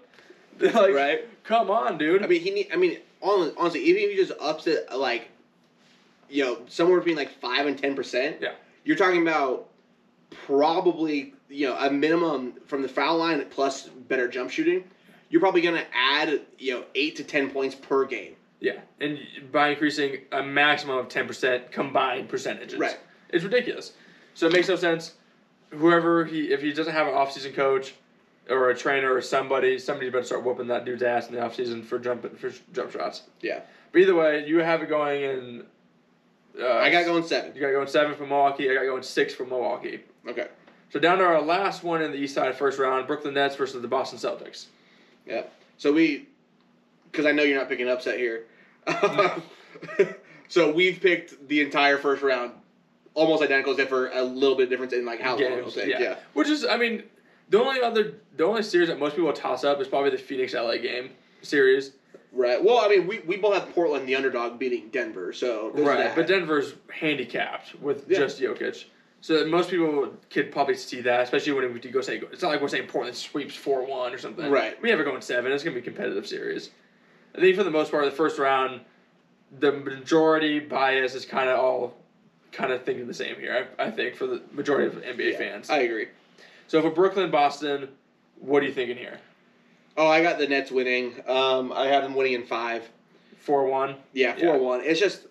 [laughs] like, Right. Come on, dude. I mean, he need. I mean, honestly, even if he just ups it like, you know, somewhere between like five and ten percent. Yeah. You're talking about probably you know a minimum from the foul line plus better jump shooting. You're probably gonna add you know eight to ten points per game. yeah, and by increasing a maximum of ten percent combined percentages. Right. It's ridiculous. So it makes no sense. Whoever he, if he doesn't have an off-season coach or a trainer or somebody, somebody's better start whooping that dude's ass in the off-season for jumping for jump shots. Yeah. But either way, you have it going in. Uh, I got going seven. You got going seven for Milwaukee. I got going six for Milwaukee. Okay. So down to our last one in the East Side first round: Brooklyn Nets versus the Boston Celtics. Yeah. So we, because I know you're not picking upset here. [laughs] so we've picked the entire first round, almost identical, except for a little bit of difference in like how long it'll take. yeah. Yeah. Which is, I mean, the only other, the only series that most people toss up is probably the Phoenix LA game series. Right. Well, I mean, we, we both have Portland, the underdog, beating Denver. So Right, that. but Denver's handicapped with Yeah. just Jokic. So most people could probably see that, especially when we go say it's not like we're saying Portland sweeps four one or something. Right. We have it going seven. It's gonna be a competitive series. I think for the most part, the first round, the majority bias is kind of all kind of thinking the same here. I, I think for the majority of NBA Yeah, fans. I agree. So for Brooklyn, Boston, what are you thinking here? Oh, I got the Nets winning. Um, I have them winning in five. Four one. Yeah, Yeah. four one. It's just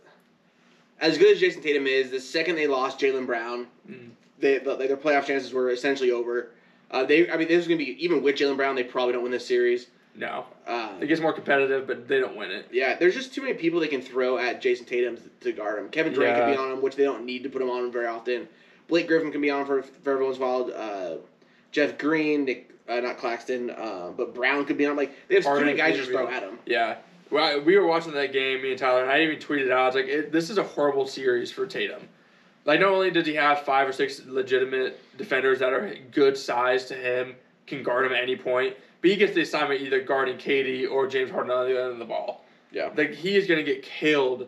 as good as Jayson Tatum is. The second they lost Jaylen Brown, Mm. they, the, their playoff chances were essentially over. Uh, they, I mean, this is gonna be even with Jaylen Brown, they probably don't win this series. No, Uh, it gets more competitive, but they don't win it. yeah, there's just too many people they can throw at Jayson Tatum to guard him. Kevin Durant Yeah. can be on him, which they don't need to put him on him very often. Blake Griffin can be on for for every once in a while. Uh, Jeff Green, Nick, uh, not Claxton, uh, but Brown could be on. Like they have too many guys just throw at him. Yeah. Well, we were watching that game, me and Tyler, and I even tweeted out, I was like, it, this is a horrible series for Tatum. Like, not only does he have five or six legitimate defenders that are good size to him, can guard him at any point, but he gets the assignment either guarding KD or James Harden on the other end of the ball. Yeah. Like, he is going to get killed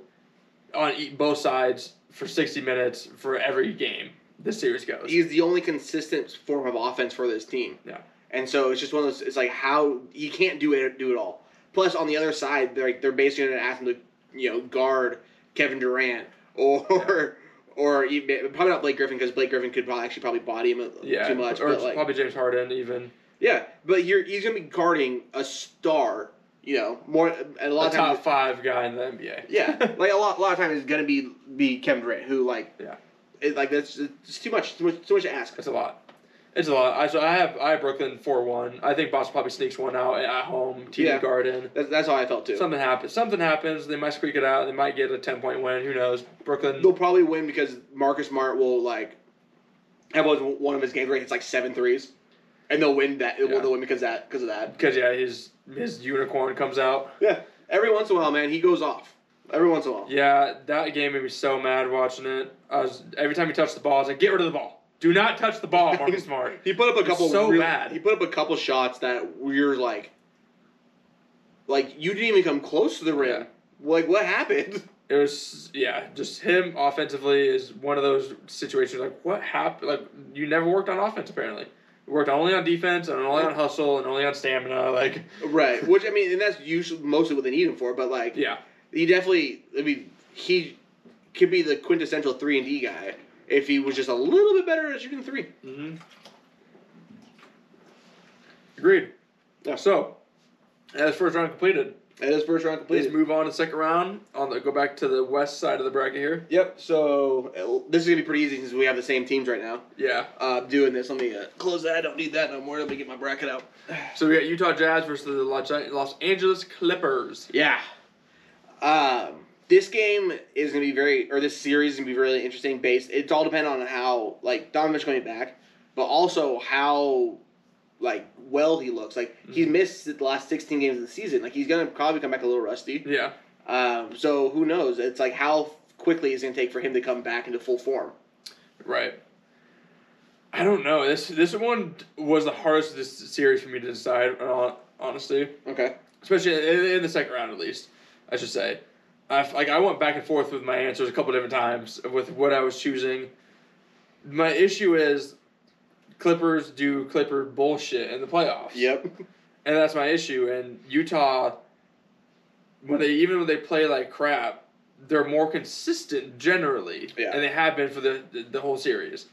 on both sides for 60 minutes for every game this series goes. He's the only consistent form of offense for this team. Yeah. And so it's just one of those. It's like how he can't do it. Do it all. Plus, on the other side, they're like they're basically going to ask him to, you know, guard Kevin Durant or [laughs] or even, probably not Blake Griffin because Blake Griffin could probably actually probably body him a- yeah. too much. Or but like, probably James Harden, even. yeah, but you're he's going to be guarding a star. You know, more a lot A of times. top five guy in the NBA. Yeah, [laughs] like a lot, a lot of times it's gonna be be Kevin Durant, who like, Yeah. It, like that's it's too much, too much, too much to ask. It's a lot. It's a lot. I so I have I have Brooklyn four one. I think Boston probably sneaks one out at home, TD Yeah. Garden. That's, that's how I felt too. Something happens. Something happens. They might squeak it out. They might get a ten point win. Who knows? Brooklyn. They'll probably win because Marcus Smart will like have one of his games where he hits like seven threes, and they'll win that. Yeah. They'll win because of that because of that. Because yeah, his his unicorn comes out. Yeah, every once in a while, man, he goes off. Every once in a while. Yeah, that game made me so mad watching it. I was every time he touched the ball, I was like, get rid of the ball. Do not touch the ball, Marcus [laughs] Smart. He put up a It's couple so real- bad. He put up a couple shots that we're like, like you didn't even come close to the rim. Yeah. Like what happened? [laughs] It was yeah, just him offensively is one of those situations like what happened? Like you never worked on offense apparently. You worked only on defense and only on hustle and only on stamina. Like Right. Which I mean, and that's usually mostly what they need him for. But like, yeah, he definitely. I mean, he could be the quintessential three and D guy if he was just a little bit better at shooting 3 mm-hmm. agreed. Yeah. So as first round completed, And his first round please completed. move on to second round. On the go back to the west side of the bracket here. Yep. So uh, this is gonna be pretty easy since we have the same teams right now. Yeah. Uh, doing this. Let me uh, close that. I don't need that no more. Let me get my bracket out. [sighs] So we got Utah Jazz versus the Los Los Angeles Clippers. Yeah. Um, this game is gonna be very, or this series is gonna be really interesting. Based, it's all dependent on how like Donovan's coming back, but also how like well he looks. Like he's missed the last sixteen games of the season. Like he's gonna probably come back a little rusty. Yeah. Um, so who knows? It's like how quickly it's gonna take for him to come back into full form. Right. I don't know. This this one was the hardest of this series for me to decide. Honestly, Okay. especially in the second round, at least, I should say. I like I went back and forth with my answers a couple different times with what I was choosing. My issue is Clippers do Clipper bullshit in the playoffs. Yep. and that's my issue. And Utah, when they even when they play like crap, they're more consistent generally, Yeah. and they have been for the, the the whole series.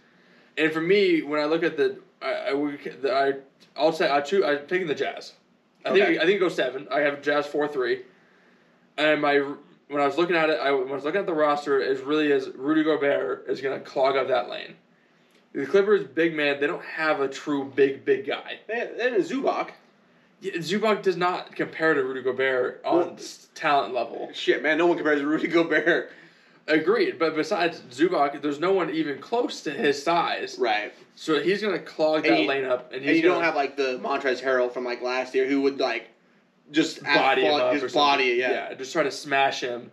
And for me, when I look at the, I I, would- the, I I'll say I choose I'm taking the Jazz. I Okay. think I think it goes seven. I have Jazz four three, and my when I was looking at it, I when I was looking at the roster, is really as Rudy Gobert is going to clog up that lane. The Clippers, big man, they don't have a true big big guy. Then Zubac. Yeah, Zubac does not compare to Rudy Gobert on Well- talent level. Shit, man, no one compares to Rudy Gobert. Agreed, but besides Zubac, there's no one even close to his size. Right. So he's gonna clog And that you- lane up, and he's And you gonna don't have like the Montrezl Harrell from like last year who would like just body him up or just something. body it, yeah. just try to smash him.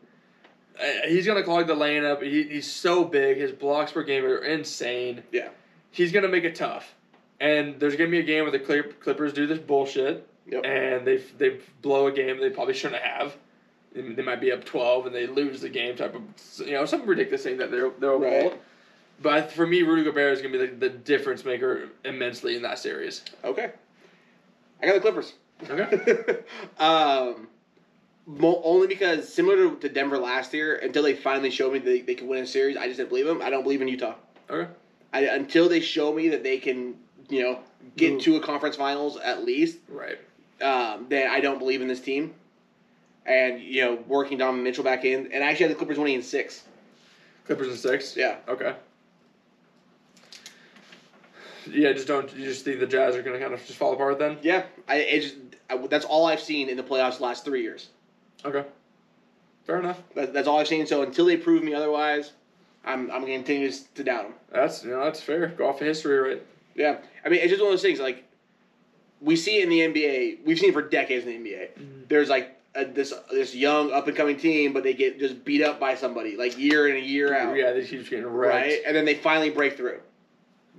Uh, he's gonna clog the lane up. He, he's so big. His blocks per game are insane. Yeah. He's gonna make it tough. And there's gonna be a game where the Clip- Clippers do this bullshit, Yep. and they they blow a game they probably shouldn't have. They they might be up twelve and they lose the game type of you know some ridiculous thing that they're they're Right. right. But for me, Rudy Gobert is gonna be the, the difference maker immensely in that series. Okay. I got the Clippers. Okay. [laughs] um, mo- only because similar to, Denver last year, until they finally showed me they, they could win a series, I just didn't believe them. I don't believe in Utah. Okay. I, until they show me that they can, you know, get Move. to a conference finals at least, Right. um, then I don't believe in this team. And you know, working Donovan Mitchell back in, and I actually had the Clippers winning in six. Clippers in six. Yeah. Okay. Yeah, just don't. You just think the Jazz are gonna kind of just fall apart then? Yeah, I, it just, I that's all I've seen in the playoffs the last three years. Okay. Fair enough. That, that's all I've seen. So until they prove me otherwise, I'm I'm gonna continue to doubt them. That's you know that's fair. Go off of history, right? Yeah, I mean it's just one of those things. Like we see it in the NBA, we've seen it for decades in the NBA. Mhm. There's like a, this this young up and coming team, but they get just beat up by somebody like year in and year out, Yeah, they keep getting wrecked. right? And then they finally break through.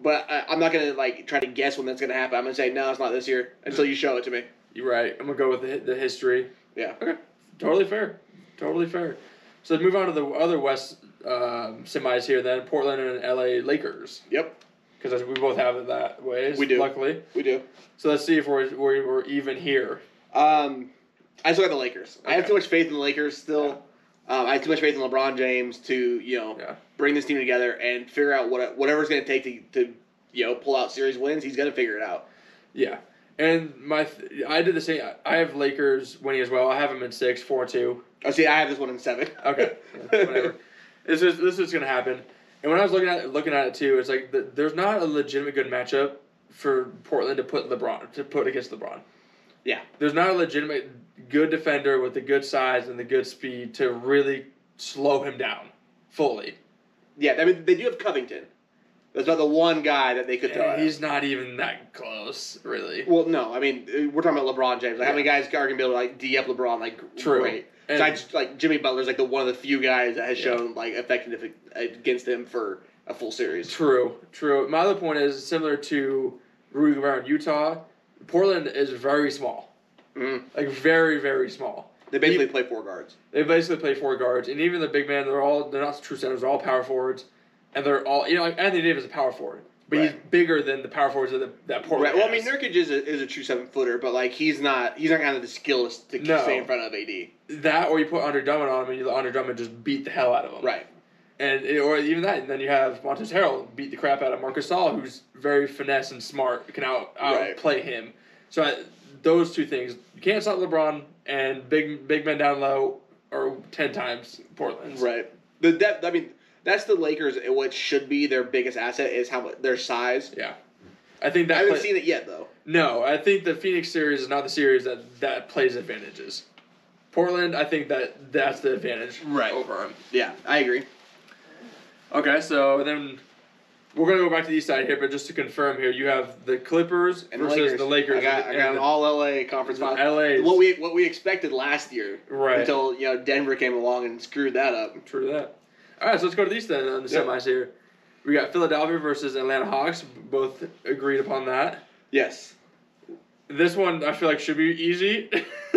But I, I'm not gonna like try to guess when that's gonna happen. I'm gonna say no, it's not this year until you show it to me. You're right. I'm gonna go with the the history. Yeah. Okay. Totally fair. Totally fair. So let's move on to the other West um, semis here. Then Portland and LA Lakers, Yep, because we both have it that way. We do. Luckily. we do. So let's see if we're we're, we're even here. Um, I still got the Lakers. I have too much faith in the Lakers still. Um, I have too much faith in LeBron James to you know Yeah. bring this team together and figure out what whatever's going to take to to you know pull out series wins. He's going to figure it out. Yeah. And my, th- I did the same. I have Lakers winning as well. I have them in six, four, two. Oh, see, I have this one in seven. Okay, Yeah, whatever. [laughs] This is this is gonna happen. And when I was looking at looking at it too, it's like the, there's not a legitimate good matchup for Portland to put LeBron to put against LeBron. Yeah. There's not a legitimate good defender with the good size and the good speed to really slow him down fully. yeah, I mean they do have Covington. That's about the one guy that they could throw. And at. he's not even that close, really. well, no, I mean uh, we're talking about LeBron James. Like how many guys are going to be able to like d up LeBron like True. great. And- Besides, like Jimmy Butler's like the one of the few guys that has Yeah. shown like effectiveness against him for a full series. True, true. My other point is similar to Rudy Gobert in Utah. Portland is very small, Mhm. like very, very small. They basically play four guards. They basically play four guards, and even the big man, they're all they're not true centers. They're all power forwards, and they're all you know. Anthony Davis is a power forward, but he's bigger than the power forwards that the, that Portland. Right. Well, I mean. Nurkic is a, is a true seven footer, but like he's not he's not kind of the skill to No. stay in front of AD. that, or you put Andre Drummond on him, and you let Andre Drummond just beat the hell out of him. Right. And or even that, and then you have Montrezl Harrell beat the crap out of Marcus Gasol, who's very finesse and smart, can out Right. outplay him. So I, those two things, you can't stop LeBron and big big men down low, or ten times Portland's. Right. The depth. I mean, that's the Lakers. What should be their biggest asset is how their size. Yeah, I think that. I haven't play- seen it yet though. no, I think the Phoenix series is not the series that that plays advantages. Portland, I think that that's the advantage Right. over him. Yeah, I agree. Okay, so then we're gonna go back to the east side here, but just to confirm here, you have the Clippers And versus Lakers. the Lakers. I got, I got an all LA conference final. LA. What we what we expected last year Right. until you know Denver came along and screwed that up. True that. All right, so let's go to these then on the Yep. semis here. We got Philadelphia versus Atlanta Hawks. Both agreed upon that. Yes. This one I feel like should be easy.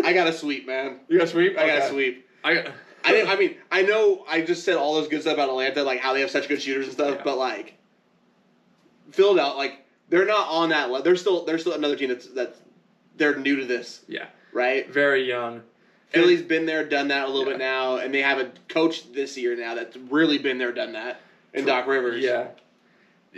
I got a sweep, man. [laughs] you got sweep. I got a sweep. I got. I I mean, I know I just said all those good stuff about Atlanta, like how they have such good shooters and stuff, Yeah. but like Philadelphia, like they're not on that level. They're still they're still another team that's that's they're new to this, yeah, right? very young. Philly's been there, done that a little Yeah. bit now, and they have a coach this year now that's really been there, done that, in True. Doc Rivers. Yeah.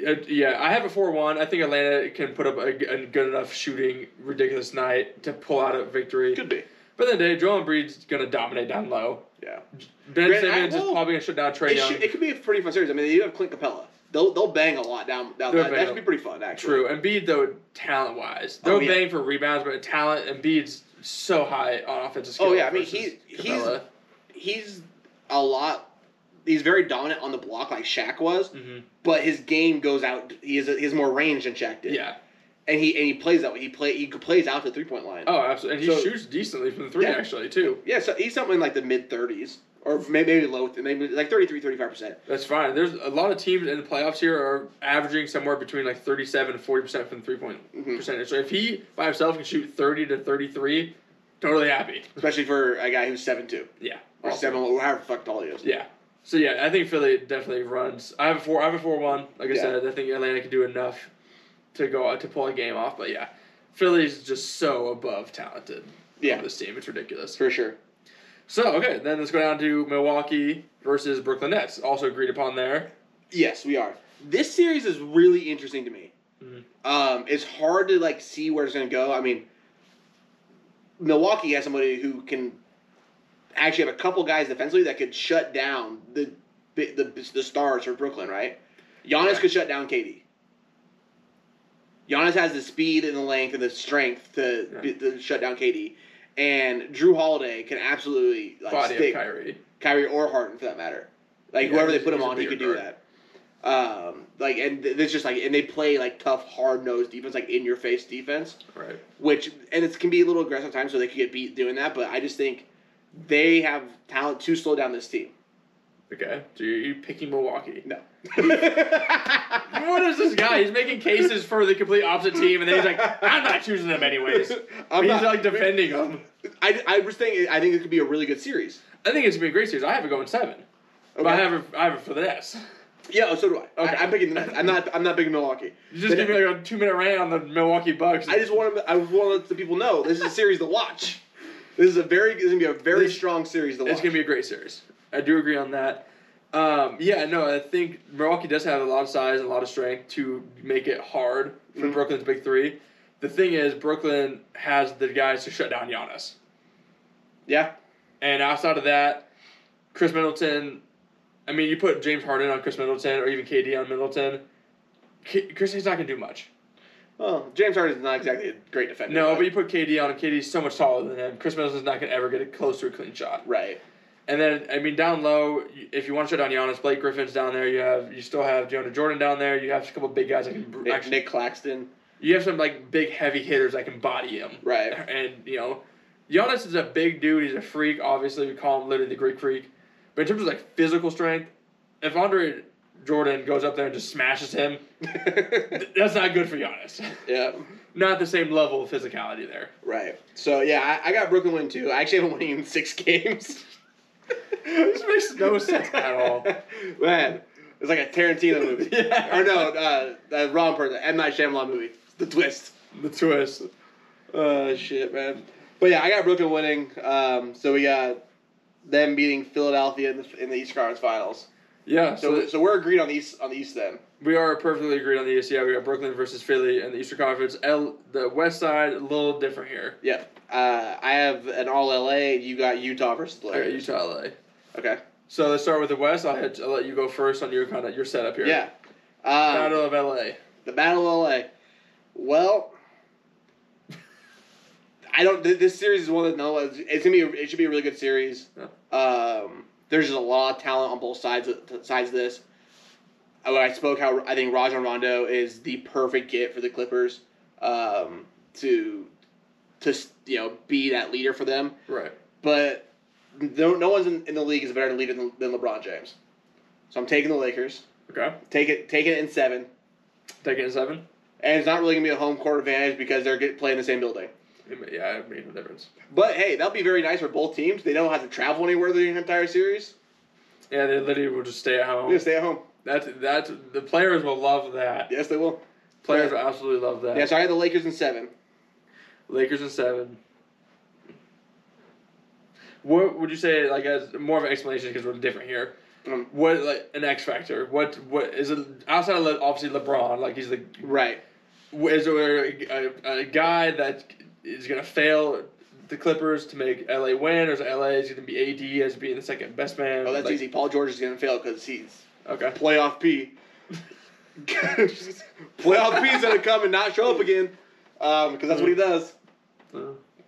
Uh, yeah, I have a four-one. I think Atlanta can put up a, a good enough shooting, ridiculous night to pull out a victory. could be. But then, Dave, Joel Embiid's gonna dominate down low. Yeah, Ben Grant, I- Simmons is probably gonna shut down Trae it, Young. should, it could be a pretty fun series. I mean, you have Clint Capela. They'll they'll bang a lot down down They'll that. That should be pretty fun, actually. True. Embiid though, talent wise, they'll Oh, yeah. bang for rebounds, but talent, Embiid's so high on offensive skill. Oh, yeah, I mean, he's- Capela. He's a lot. He's very dominant on the block, like Shaq was. Mhm. but his game goes out. He is he has more range than Shaq did. Yeah. and he and he plays that way. He play he plays out the three point line. Oh, absolutely. And he So- shoots decently from the three, Yeah. actually, too. Yeah, so he's something like the mid thirties or maybe, maybe low, maybe like 33, 35 percent. That's fine. There's a lot of teams in the playoffs here are averaging somewhere between like 37 and 40 percent from the three point Mhm. percentage. So if he by himself can shoot 30 to 33, totally happy. Especially for a guy who's seven two Yeah. or Awesome. seven, however the fuck tall he is. Yeah. So yeah, I think Philly definitely runs. I have a four. I have a four one. Like I Yeah. said, I think Atlanta can do enough to go to pull a game off. But yeah, Philly's just so above talented. Yeah. this team, it's ridiculous. for sure. So okay, then let's go down to Milwaukee versus Brooklyn Nets. Also agreed upon there. Yes, we are. This series is really interesting to me. Mhm. Um, it's hard to like see where it's gonna go. I mean, Milwaukee has somebody who can actually have a couple guys defensively that could shut down the the the, the stars for Brooklyn. Right? Giannis Yeah. could shut down KD. Giannis has the speed and the length and the strength to, Yeah. to shut down KD, and Jrue Holiday can absolutely like Body stick Kyrie. Kyrie or Harden for that matter. Like Yeah, whoever they put him on, he could do that. Um, like and th- it's just like and they play like tough, hard nosed defense, like in your face defense, Right. which and it can be a little aggressive times, so they could get beat doing that. But I just think they have talent to slow down this team. Okay. So you're, you're picking Milwaukee. No. [laughs] What is this guy? He's making cases for the complete opposite team, and then he's like, "I'm not choosing them anyways." [laughs] He's not- like defending them. I, I was thinking I think it could be a really good series. I think it's gonna be a great series. I have it going seven, but I have it. I have it for the Nets. Yeah, so do I. Okay. I. I'm picking the Nets. I'm not. I'm not picking Milwaukee. You just But give me like a two minute rant on the Milwaukee Bucks. I just want to. I want to let the people know this is a series to watch. This is a very. This is gonna be a very This- strong series to watch. It's gonna be a great series. I do agree on that. Um, yeah, no, I think Milwaukee does have a lot of size and a lot of strength to make it hard for Mhm. Brooklyn's big three. The thing is, Brooklyn has the guys to shut down Giannis, Yeah. and outside of that, Khris Middleton. I mean, you put James Harden on Khris Middleton or even KD on Middleton. K- Khris is not gonna do much. Well, James Harden is not exactly a great defender. No, but you put KD on, and KD's so much taller than him. Khris Middleton's not gonna ever get a close to a clean shot. right. And then I mean down low, if you want to shut down Giannis, Blake Griffin's down there. You have you still have Jonah Jordan down there. You have a couple big guys that can Nick, actually. Nick Claxton. You have some like big heavy hitters that can body him. Right. [laughs] And you know, Giannis is a big dude. He's a freak. Obviously, we call him literally the Greek freak. But in terms of like physical strength, if Andre Jordan goes up there and just smashes him, th- [laughs] that's not good for Giannis. yeah. [laughs] not the same level of physicality there. Right. So yeah, I, I got Brooklyn win too. I actually have them winning in six games. [laughs] this makes no sense at all. [laughs] Man, it's like a Tarantino movie. [laughs] Yeah. Or no, uh, the wrong person. M Night Shyamalan movie. The twist. The twist. Oh shit, man. But yeah, I got Brooklyn winning. Um, so we got them beating Philadelphia in the, in the East Conference Finals. Yeah. So So, so we're agreed on the East on the East then. we are perfectly agreed on the East. Yeah, we got Brooklyn versus Philly and the Eastern Conference. L, the West side a little different here. Yeah. Uh, I have an All LA. You got Utah versus the Lakers. Utah, LA. Okay. So let's start with the West. I'll, hit, I'll let you go first on your kind of your setup here. Yeah. Um, Battle of LA. The Battle of LA. Well, I don't. This series is one that no. It's gonna be. It should be a really good series. Um, there's just a lot of talent on both sides. Of, sides of this. Uh, I spoke, how I think Rajon Rondo is the perfect get for the Clippers. Um, to, to you know, be that leader for them. Right. But no, no one's in, in the league is a better leader than, than LeBron James. So I'm taking the Lakers. Okay. Take it, take it in seven, Take it in seven. and it's not really gonna be a home court advantage because they're get, playing the same building. It Yeah, it made no difference. But hey, that'll be very nice for both teams. They don't have to travel anywhere the entire series. Yeah, they literally will just stay at home. Just stay at home. That's that's the players will love that. Yes, they will. Players will absolutely love that. Yeah, so I had the Lakers in seven. Lakers in seven. What would you say, like as more of an explanation because we're different here? Um, What like an X factor? What what is it outside of Le, obviously LeBron? Like he's the Right. is there a, a, a guy that is gonna fail the Clippers to make LA win, or is LA is gonna be AD as being the second best man? Oh, that's Like, easy. Paul George is gonna fail because he's Okay. playoff P. [laughs] playoff P is gonna come and not show up again, because that's what he does. Uh,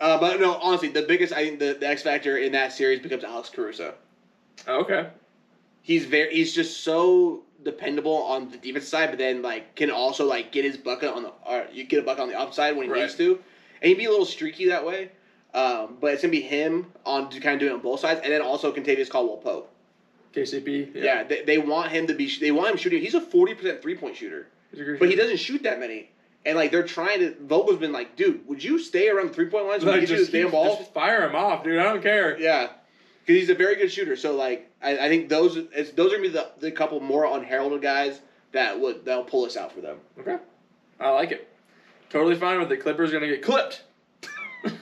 Uh, but no, honestly, the biggest I think the, the X factor in that series becomes Alex Caruso. okay. He's very he's just so dependable on the defense side, but then like can also like get his bucket on the or you get a bucket on the upside when he Right. needs to, and he'd be a little streaky that way. Um, but it's gonna be him on to kind of doing it on both sides, and then also Kentavious Caldwell Pope. KCP. Yeah, they, they want him to be. They want him shooting. He's a forty percent three point shooter, He's a great but he doesn't shoot that many. And like they're trying to. Vogel's been like, dude, would you stay around the three point line so we Like, you just, damn ball? just fire him off, dude. I don't care. Yeah, because he's a very good shooter. So like, I, I think those it's, those are gonna be the, the couple more unheralded guys that would that'll pull us out for them. Okay. I like it. Totally fine with the Clippers gonna get clipped. [laughs]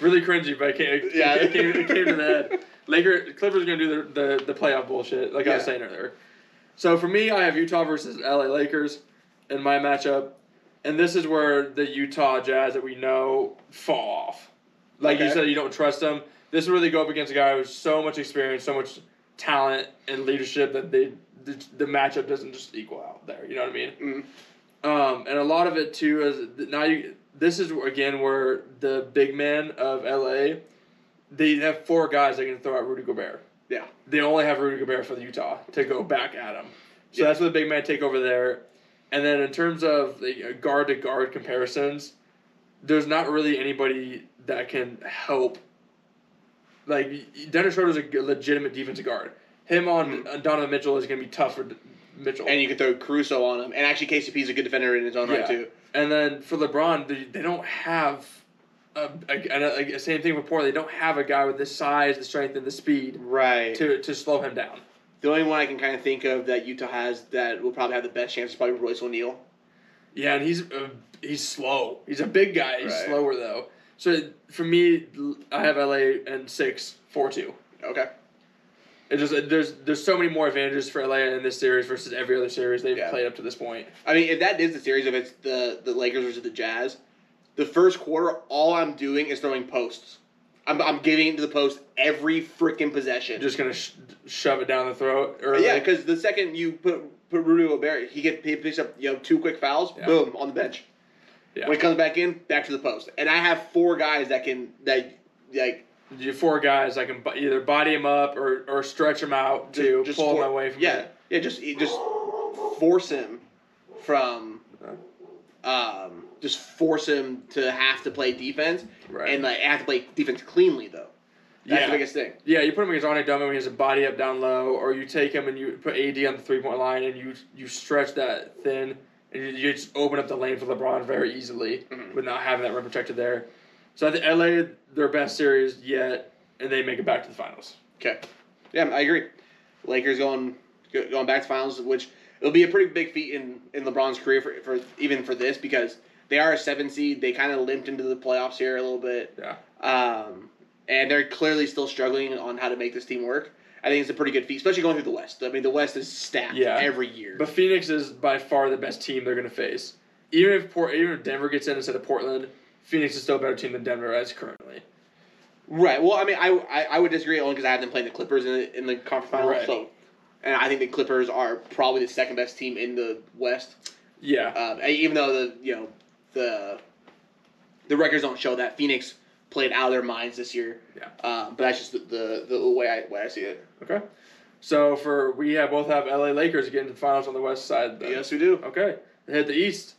really cringy, but it came, it, Yeah. it, came, it came to the head. Laker Clippers are gonna do the, the, the playoff bullshit, like I was saying earlier. So for me, I have Utah versus LA Lakers in my matchup, and this is where the Utah Jazz that we know fall off. Like you said, you don't trust them. This is where they go up against a guy with so much experience, so much talent and leadership that they the, the matchup doesn't just equal out there. You know what I mean? Mm. Um, and a lot of it too is now you. This is again where the big man of LA, they have four guys that can throw out Rudy Gobert. Yeah. They only have Rudy Gobert for the Utah to go back at him. So Yeah. that's where the big man take over there. And then in terms of the guard to guard comparisons, there's not really anybody that can help. Like Dennis Schroeder's a legitimate defensive guard. Him on Donovan Mitchell is going to be tough for Mitchell. And you can throw Caruso on him, and actually KCP's a good defender in his own right too. And then for LeBron, they, they don't have a, a, a, a- same thing with Portland. They don't have a guy with the size, the strength, and the speed Right. to, to slow him down. The only one I can kind of think of that Utah has that will probably have the best chance is probably Royce O'Neale. Yeah, and he's uh, he's slow. He's a big guy. He's Right. slower though. So for me, I have LA and six four two. Okay. It just there's there's so many more advantages for LA in this series versus every other series they've Yeah. played up to this point. I mean, if that is the series, if it's the the Lakers versus the Jazz, the first quarter, all I'm doing is throwing posts. I'm, I'm giving it to the post every freaking possession. Just gonna sh- shove it down the throat. Early. yeah, because the second you put put Rudy Gobert, he get he picks up you know two quick fouls, Yeah. boom on the bench. Yeah. When he comes back in, back to the post, and I have four guys that can that like you four guys I can either body him up or, or stretch him out to just pull for- him away from yeah it. yeah just just force him from um just force him to have to play defense Right. and like have to play defense cleanly though. That's Yeah. the biggest thing. Yeah, you put him against Andre Drummond when he has a body up down low, or you take him and you put AD on the three point line and you you stretch that thin and you, you just open up the lane for LeBron very easily Mhm. with not having that rim protected there. So I think LA their best series yet, and they make it back to the finals. Okay. Yeah, I agree. Lakers going going back to finals, which it'll be a pretty big feat in, in LeBron's career for, for even for this because they are a seven seed. They kind of limped into the playoffs here a little bit. Yeah. Um, and they're clearly still struggling on how to make this team work. I think it's a pretty good feat, especially going through the West. I mean, the West is stacked Yeah. every year. But Phoenix is by far the best team they're going to face. Even if Port, even if Denver gets in instead of Portland, Phoenix is still a better team than Denver as currently. right. Well, I mean, I, I, I would disagree only because I have them playing the Clippers in the, in the conference finals. Right. So, and I think the Clippers are probably the second best team in the West. Yeah. Um, even though the you know the the records don't show that Phoenix played out of their minds this year. Yeah. Um, but that's just the, the the way I way I see it. Okay. So for we have both have LA Lakers getting to the finals on the west side. Then. Yes, we do. Okay. Head the East.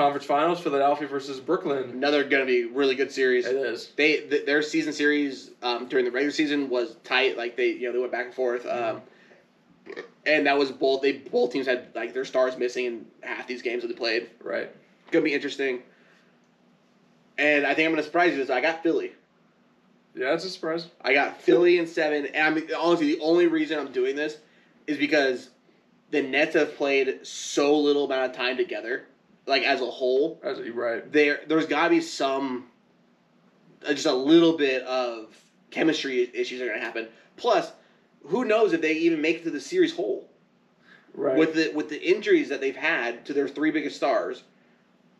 Conference Finals, Philadelphia versus Brooklyn. Another gonna be really good series. It is. They th- their season series um, during the regular season was tight. Like they you know they went back and forth. Um, and that was both they both teams had like their stars missing in half these games that they played. Right. Gonna be interesting. And I think I'm gonna surprise you. This I got Philly. Yeah, it's a surprise. I got Philly in seven, and I mean honestly, the only reason I'm doing this is because the Nets have played so little amount of time together, like as a whole. That's right. There, there's got to be some, uh, just a little bit of chemistry issues are gonna happen. Plus, who knows if they even make it to the series whole Right. with the with the injuries that they've had to their three biggest stars.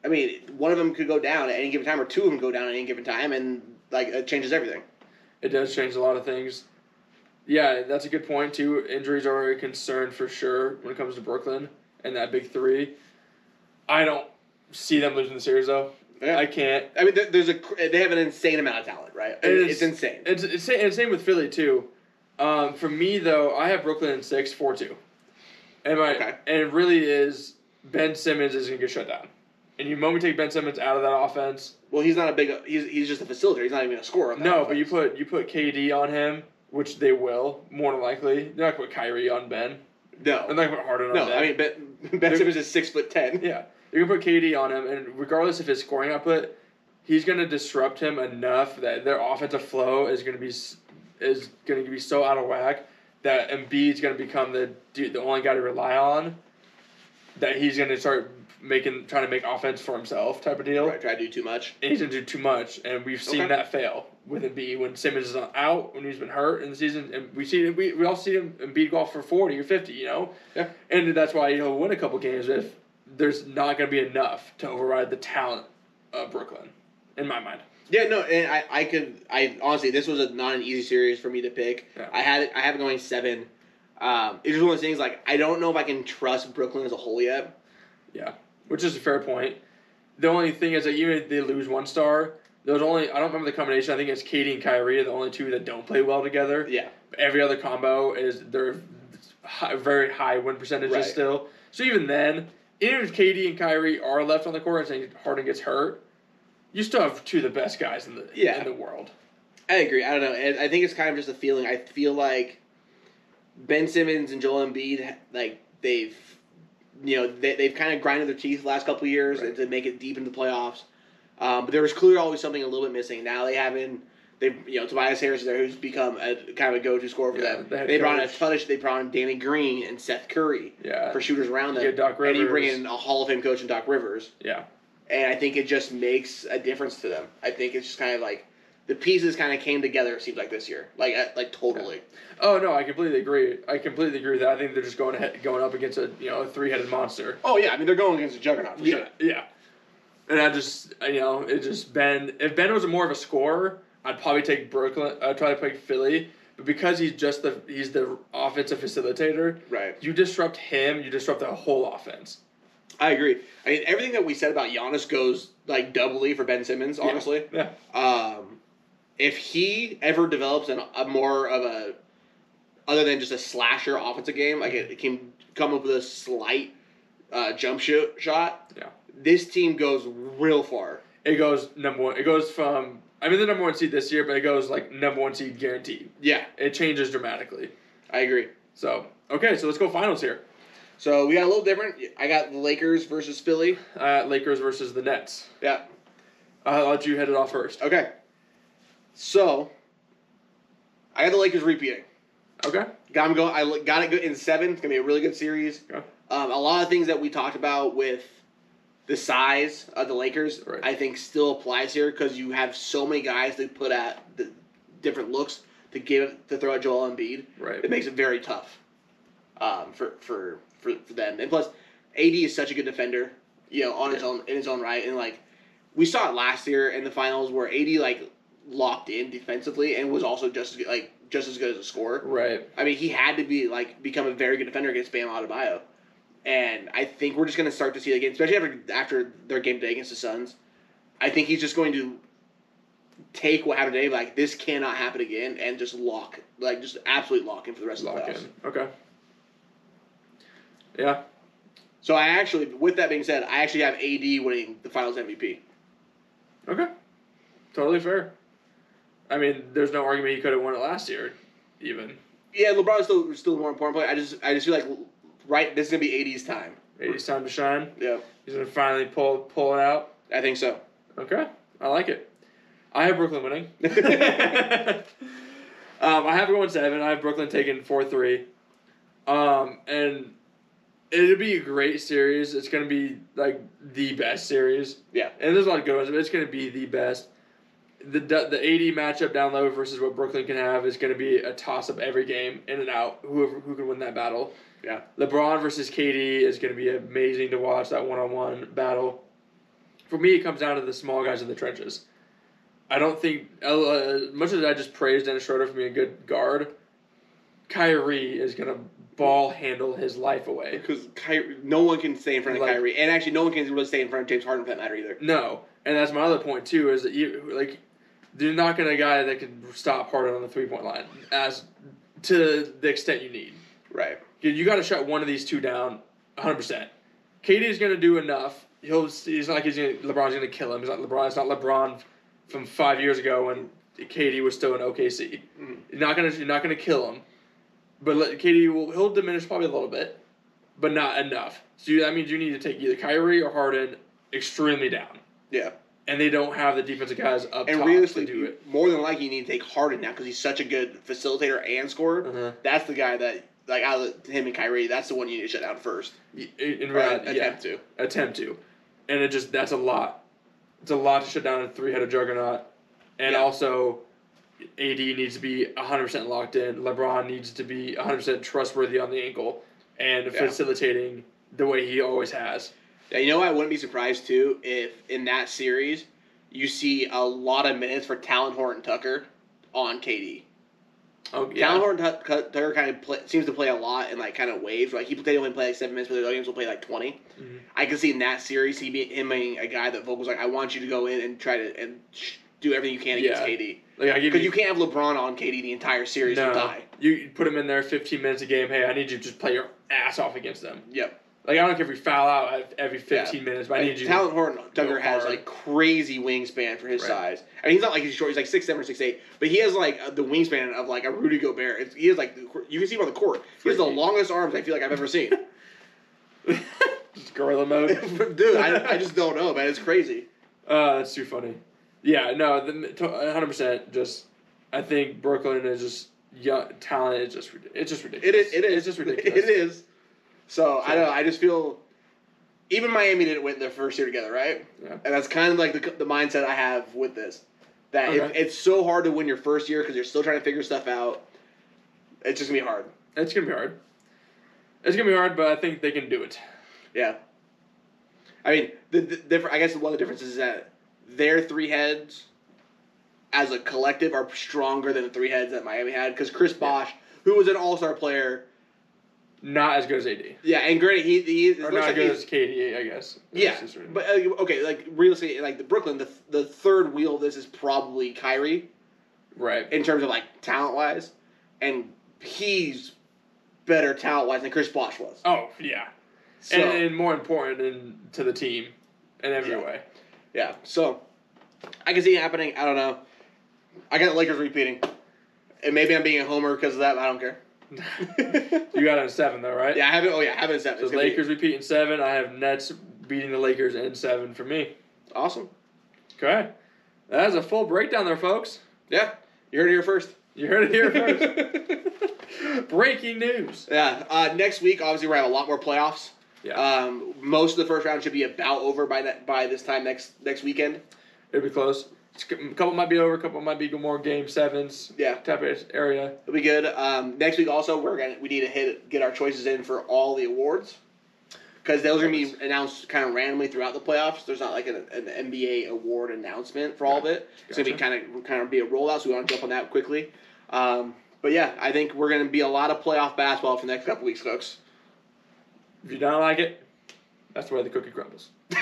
I mean, one of them could go down at any given time, or two of them go down at any given time, and like it changes everything. It does change a lot of things. Yeah, that's a good point too. Injuries are a concern for sure when it comes to Brooklyn and that big three. I don't see them losing the series though. Yeah. I can't. I mean, there's a they have an insane amount of talent, right? It is- it's insane. It's it's same, it's same with Philly too. Um, for me though, I have Brooklyn in six, four two, and my Okay. and it really is Ben Simmons is gonna get shut down, and you moment take Ben Simmons out of that offense. Well, he's not a big. He's, he's just a facilitator. He's not even a scorer. No, but you put you put KD on him, which they will more than likely. They're not gonna put Kyrie on Ben. They're no, not gonna put Harden on no. Ben. I mean, Ben, ben Simmons is six foot ten. Yeah, you're gonna put KD on him, and regardless of his scoring output, he's gonna disrupt him enough that their offensive flow is gonna be is gonna be so out of whack that Embiid's gonna become the dude, the only guy to rely on. That he's gonna start making trying to make offense for himself type of deal. Right, try to do too much. And he's gonna do too much, and we've seen Okay. that fail with Embiid when Simmons is out when he's been hurt in the season, and we see we we all see him Embiid go off for forty or fifty, you know. Yeah. And that's why he'll win a couple games if there's not gonna be enough to override the talent of Brooklyn, in my mind. Yeah, no, and I, I could, I honestly, this was a, not an easy series for me to pick. Yeah. I had it, I have it going seven. Um, it's just one of those things like I don't know if I can trust Brooklyn as a whole yet. Yeah, which is a fair point. The only thing is that even if they lose one star, there's only I don't remember the combination. I think it's KD and Kyrie are the only two that don't play well together. Yeah, Every other combo is they're high, very high win percentages Right. still. So even then, if KD and Kyrie are left on the court and Harden gets hurt, you still have two of the best guys in the Yeah. in the world. I agree. I don't know, I think it's kind of just a feeling. I feel like Ben Simmons and Joel Embiid, like they've, you know, they, they've kind of grinded their teeth the last couple of years Right. to make it deep into the playoffs. Um, but there was clearly always something a little bit missing. Now they haven't. They, you know, Tobias Harris is there, who's become a kind of a go-to scorer for Yeah, them. the They brought in a coach. touch. They brought in Danny Green and Seth Curry Yeah. for shooters around them. You get Doc And you bring in a Hall of Fame coach in Doc Rivers. Yeah. And I think it just makes a difference to them. I think it's just kind of like the pieces kind of came together. It seems like this year, like uh, like totally. Oh no, I completely agree. I completely agree with that. I think they're just going ahead, going up against a you know a three headed monster. Oh yeah, I mean they're going against a juggernaut for Yeah, sure. yeah. And I just you know it just Ben. If Ben was more of a scorer, I'd probably take Brooklyn. I'd try to pick Philly. But because he's just the he's the offensive facilitator, Right. you disrupt him, you disrupt the whole offense. I agree. I mean everything that we said about Giannis goes like doubly for Ben Simmons. Honestly, Yeah. um, if he ever develops an, a more of a other than just a slasher offensive game, like it, it can come up with a slight uh, jump shoot shot. Yeah. This team goes real far. It goes number one. It goes from I mean the number one seed this year, but it goes like number one seed guaranteed. Yeah, It changes dramatically. I agree. So okay, so let's go finals here. So we got a little different. I got the Lakers versus Philly. Uh, Lakers versus the Nets. Yeah. I'll let you head it off first. Okay. So I got the Lakers repeating. Okay. Got them going. I li- got it good in seven. It's gonna be a really good series. Okay. Um, a lot of things that we talked about with the size of the Lakers, Right. I think still applies here because you have so many guys to put at the different looks to give to throw at Joel Embiid. Right. It makes it very tough um, for, for for for them. And plus, AD is such a good defender, you know, on his own in his own right. And like we saw it last year in the finals where AD like locked in defensively and was also just as good, like just as good as a scorer. Right. I mean, he had to be like become a very good defender against Bam Adebayo, and I think we're just gonna start to see again, especially after after their game today against the Suns. I think he's just going to take what happened today, like this cannot happen again, and just lock, like just absolutely lock in for the rest Lock of the playoffs. in. Okay. Yeah. So I actually, with that being said, I actually have AD winning the Finals MVP. Okay. Totally fair. I mean, there's no argument he could have won it last year, even. Yeah, LeBron's still still the more important player. I just I just feel like right this is gonna be AD's time. It's time to shine. Yeah, He's gonna finally pull pull it out. I think so. Okay, I like it. I have Brooklyn winning. [laughs] [laughs] um, I have it going seven. I have Brooklyn taking four three. Um, and it'll be a great series. It's gonna be like the best series. Yeah. And there's a lot of good ones, but it's gonna be the best. The the AD matchup down low versus what Brooklyn can have is gonna be a toss up every game, in and out. Whoever who can win that battle. Yeah. LeBron versus KD is gonna be amazing to watch that one on one battle. For me, it comes down to the small guys in the trenches. I don't think, uh, as much as I just praised Dennis Schroeder for being a good guard, Kyrie is gonna ball handle his life away. Because Kyrie, no one can stay in front of Like- Kyrie, and actually no one can really stay in front of James Harden for that matter either. No, and that's my other point too. Is that you like you're not gonna a guy that can stop Harden on the three point line as to the extent you need. Right. You, you got to shut one of these two down, hundred percent. KD is gonna do enough. He'll. He's not like he's gonna, LeBron's gonna kill him. He's not LeBron. It's not LeBron from five years ago when KD was still in OKC. Mhm. You're not gonna. You're not gonna kill him. But let, KD will. He'll diminish probably a little bit, but not enough. So you, that means you need to take either Kyrie or Harden extremely down Yeah. and they don't have the defensive guys up And top to realistically, do it. more than likely, you need to take Harden now because he's such a good facilitator and scorer. Uh-huh. That's the guy that, like, out of him and Kyrie, that's the one you need to shut down first. In, Or reality, uh, yeah, attempt to. attempt to, and it just that's a lot. It's a lot to shut down a three-headed juggernaut, and Yeah. also, AD needs to be hundred percent locked in. LeBron needs to be hundred percent trustworthy on the ankle and Yeah. facilitating the way he always has. Yeah, you know? I wouldn't be surprised too if in that series you see a lot of minutes for Talen Horton Tucker on KD. Oh yeah, Talen Horton Tu- Tu- Tucker kind of play, seems to play a lot in like kind of waves. Like he they only play like seven minutes, but the other games will play like 20 Mhm. I can see in that series he be him being a guy that Vogel's like, I want you to go in and try to and sh- do everything you can against Yeah. KD like because you, you can't have LeBron on KD the entire series no, and die. you put him in there fifteen minutes a game. Hey, I need you to just play your ass off against them. Yep. Like I don't care if we foul out every fifteen minutes, but I need you. to Talen Horton Tucker has hard. like crazy wingspan for his Right. size. I mean, he's not like he's short. He's like six seven or six eight, but he has like the wingspan of like a Rudy Gobert. It's, he has like you can see him on the court. He has the longest arms I feel like I've ever seen. [laughs] Just gorilla mode. [laughs] Dude, I, I just don't know, man. It's crazy. Uh, that's too funny. Yeah, no, the hundred percent. Just, I think Brooklyn is just young talent. Is just it's just ridiculous. is. It is. It's just [laughs] ridiculous. It is. So, I don't know. I just feel even Miami didn't win their first year together, right? Yeah. And that's kind of like the, the mindset I have with this. That if, Okay. it's so hard to win your first year because you're still trying to figure stuff out. It's just gonna be hard. It's gonna be hard. It's gonna be hard, but I think they can do it. Yeah. I mean, the, the different. I guess one of the differences is that their three heads, as a collective, are stronger than the three heads that Miami had. Because Chris Bosh, who was an All Star player, Not as good as AD, yeah, and granted, he he or not like as good as KD, I guess. Yeah, but uh, okay, like realistically, like the Brooklyn, the the third wheel of this is probably Kyrie right. in terms of like talent wise, and he's better talent wise than Chris Bosh was. Oh yeah, So and, and more important in, to the team in every Yeah. way. yeah, so I can see it happening. I don't know. I got the Lakers repeating, and maybe I'm being a homer because of that. but I don't care. [laughs] you got it in seven though, right? yeah, I have it. Oh yeah, I have it in seven. So gonna be Lakers repeat in seven. I have Nets beating the Lakers in seven for me. awesome. Okay, that's a full breakdown there, folks. Yeah, you heard it here first. You heard it here first. [laughs] Breaking news. yeah. Uh, next week, obviously, we're gonna have a lot more playoffs. Yeah, Um, most of the first round should be about over by that by this time next next weekend. it'll be close. A couple might be over. A couple might be more game sevens Yeah, type of area. it'll be good. Um, next week also we're gonna we need to hit get our choices in for all the awards because those are gonna be announced kind of randomly throughout the playoffs. There's not like an, an NBA award announcement for all of it. It's gonna be kind of kind of be a rollout, so we want to jump on that quickly. Um, but yeah, I think we're gonna be a lot of playoff basketball for the next couple weeks, folks. If you don't like it, that's way the cookie crumbles. [laughs]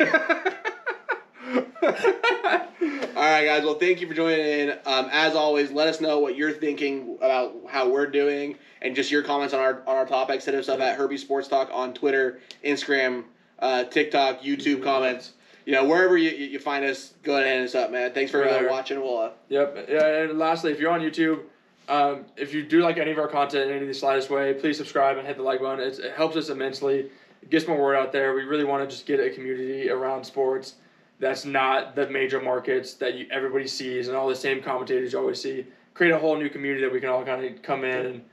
All right, guys. Well, thank you for joining in. Um, as always, let us know what you're thinking about how we're doing and just your comments on our on our topics. Hit us up at Herbie Sports Talk on Twitter, Instagram, uh, TikTok, YouTube comments. You know, wherever you, you find us, go ahead and hit us up, man. Thanks for uh, watching. We'll uh, Yep. Yeah, and lastly, if you're on YouTube, Um, if you do like any of our content in any of the slightest way, please subscribe and hit the like button. It's, it helps us immensely. It gets more word out there. We really want to just get a community around sports that's not the major markets that you, everybody sees and all the same commentators you always see. Create a whole new community that we can all kind of come in and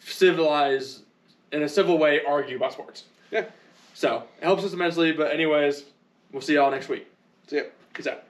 civilize, in a civil way, argue about sports. Yeah. So it helps us immensely. But anyways, we'll see y'all next week. See ya. Peace out.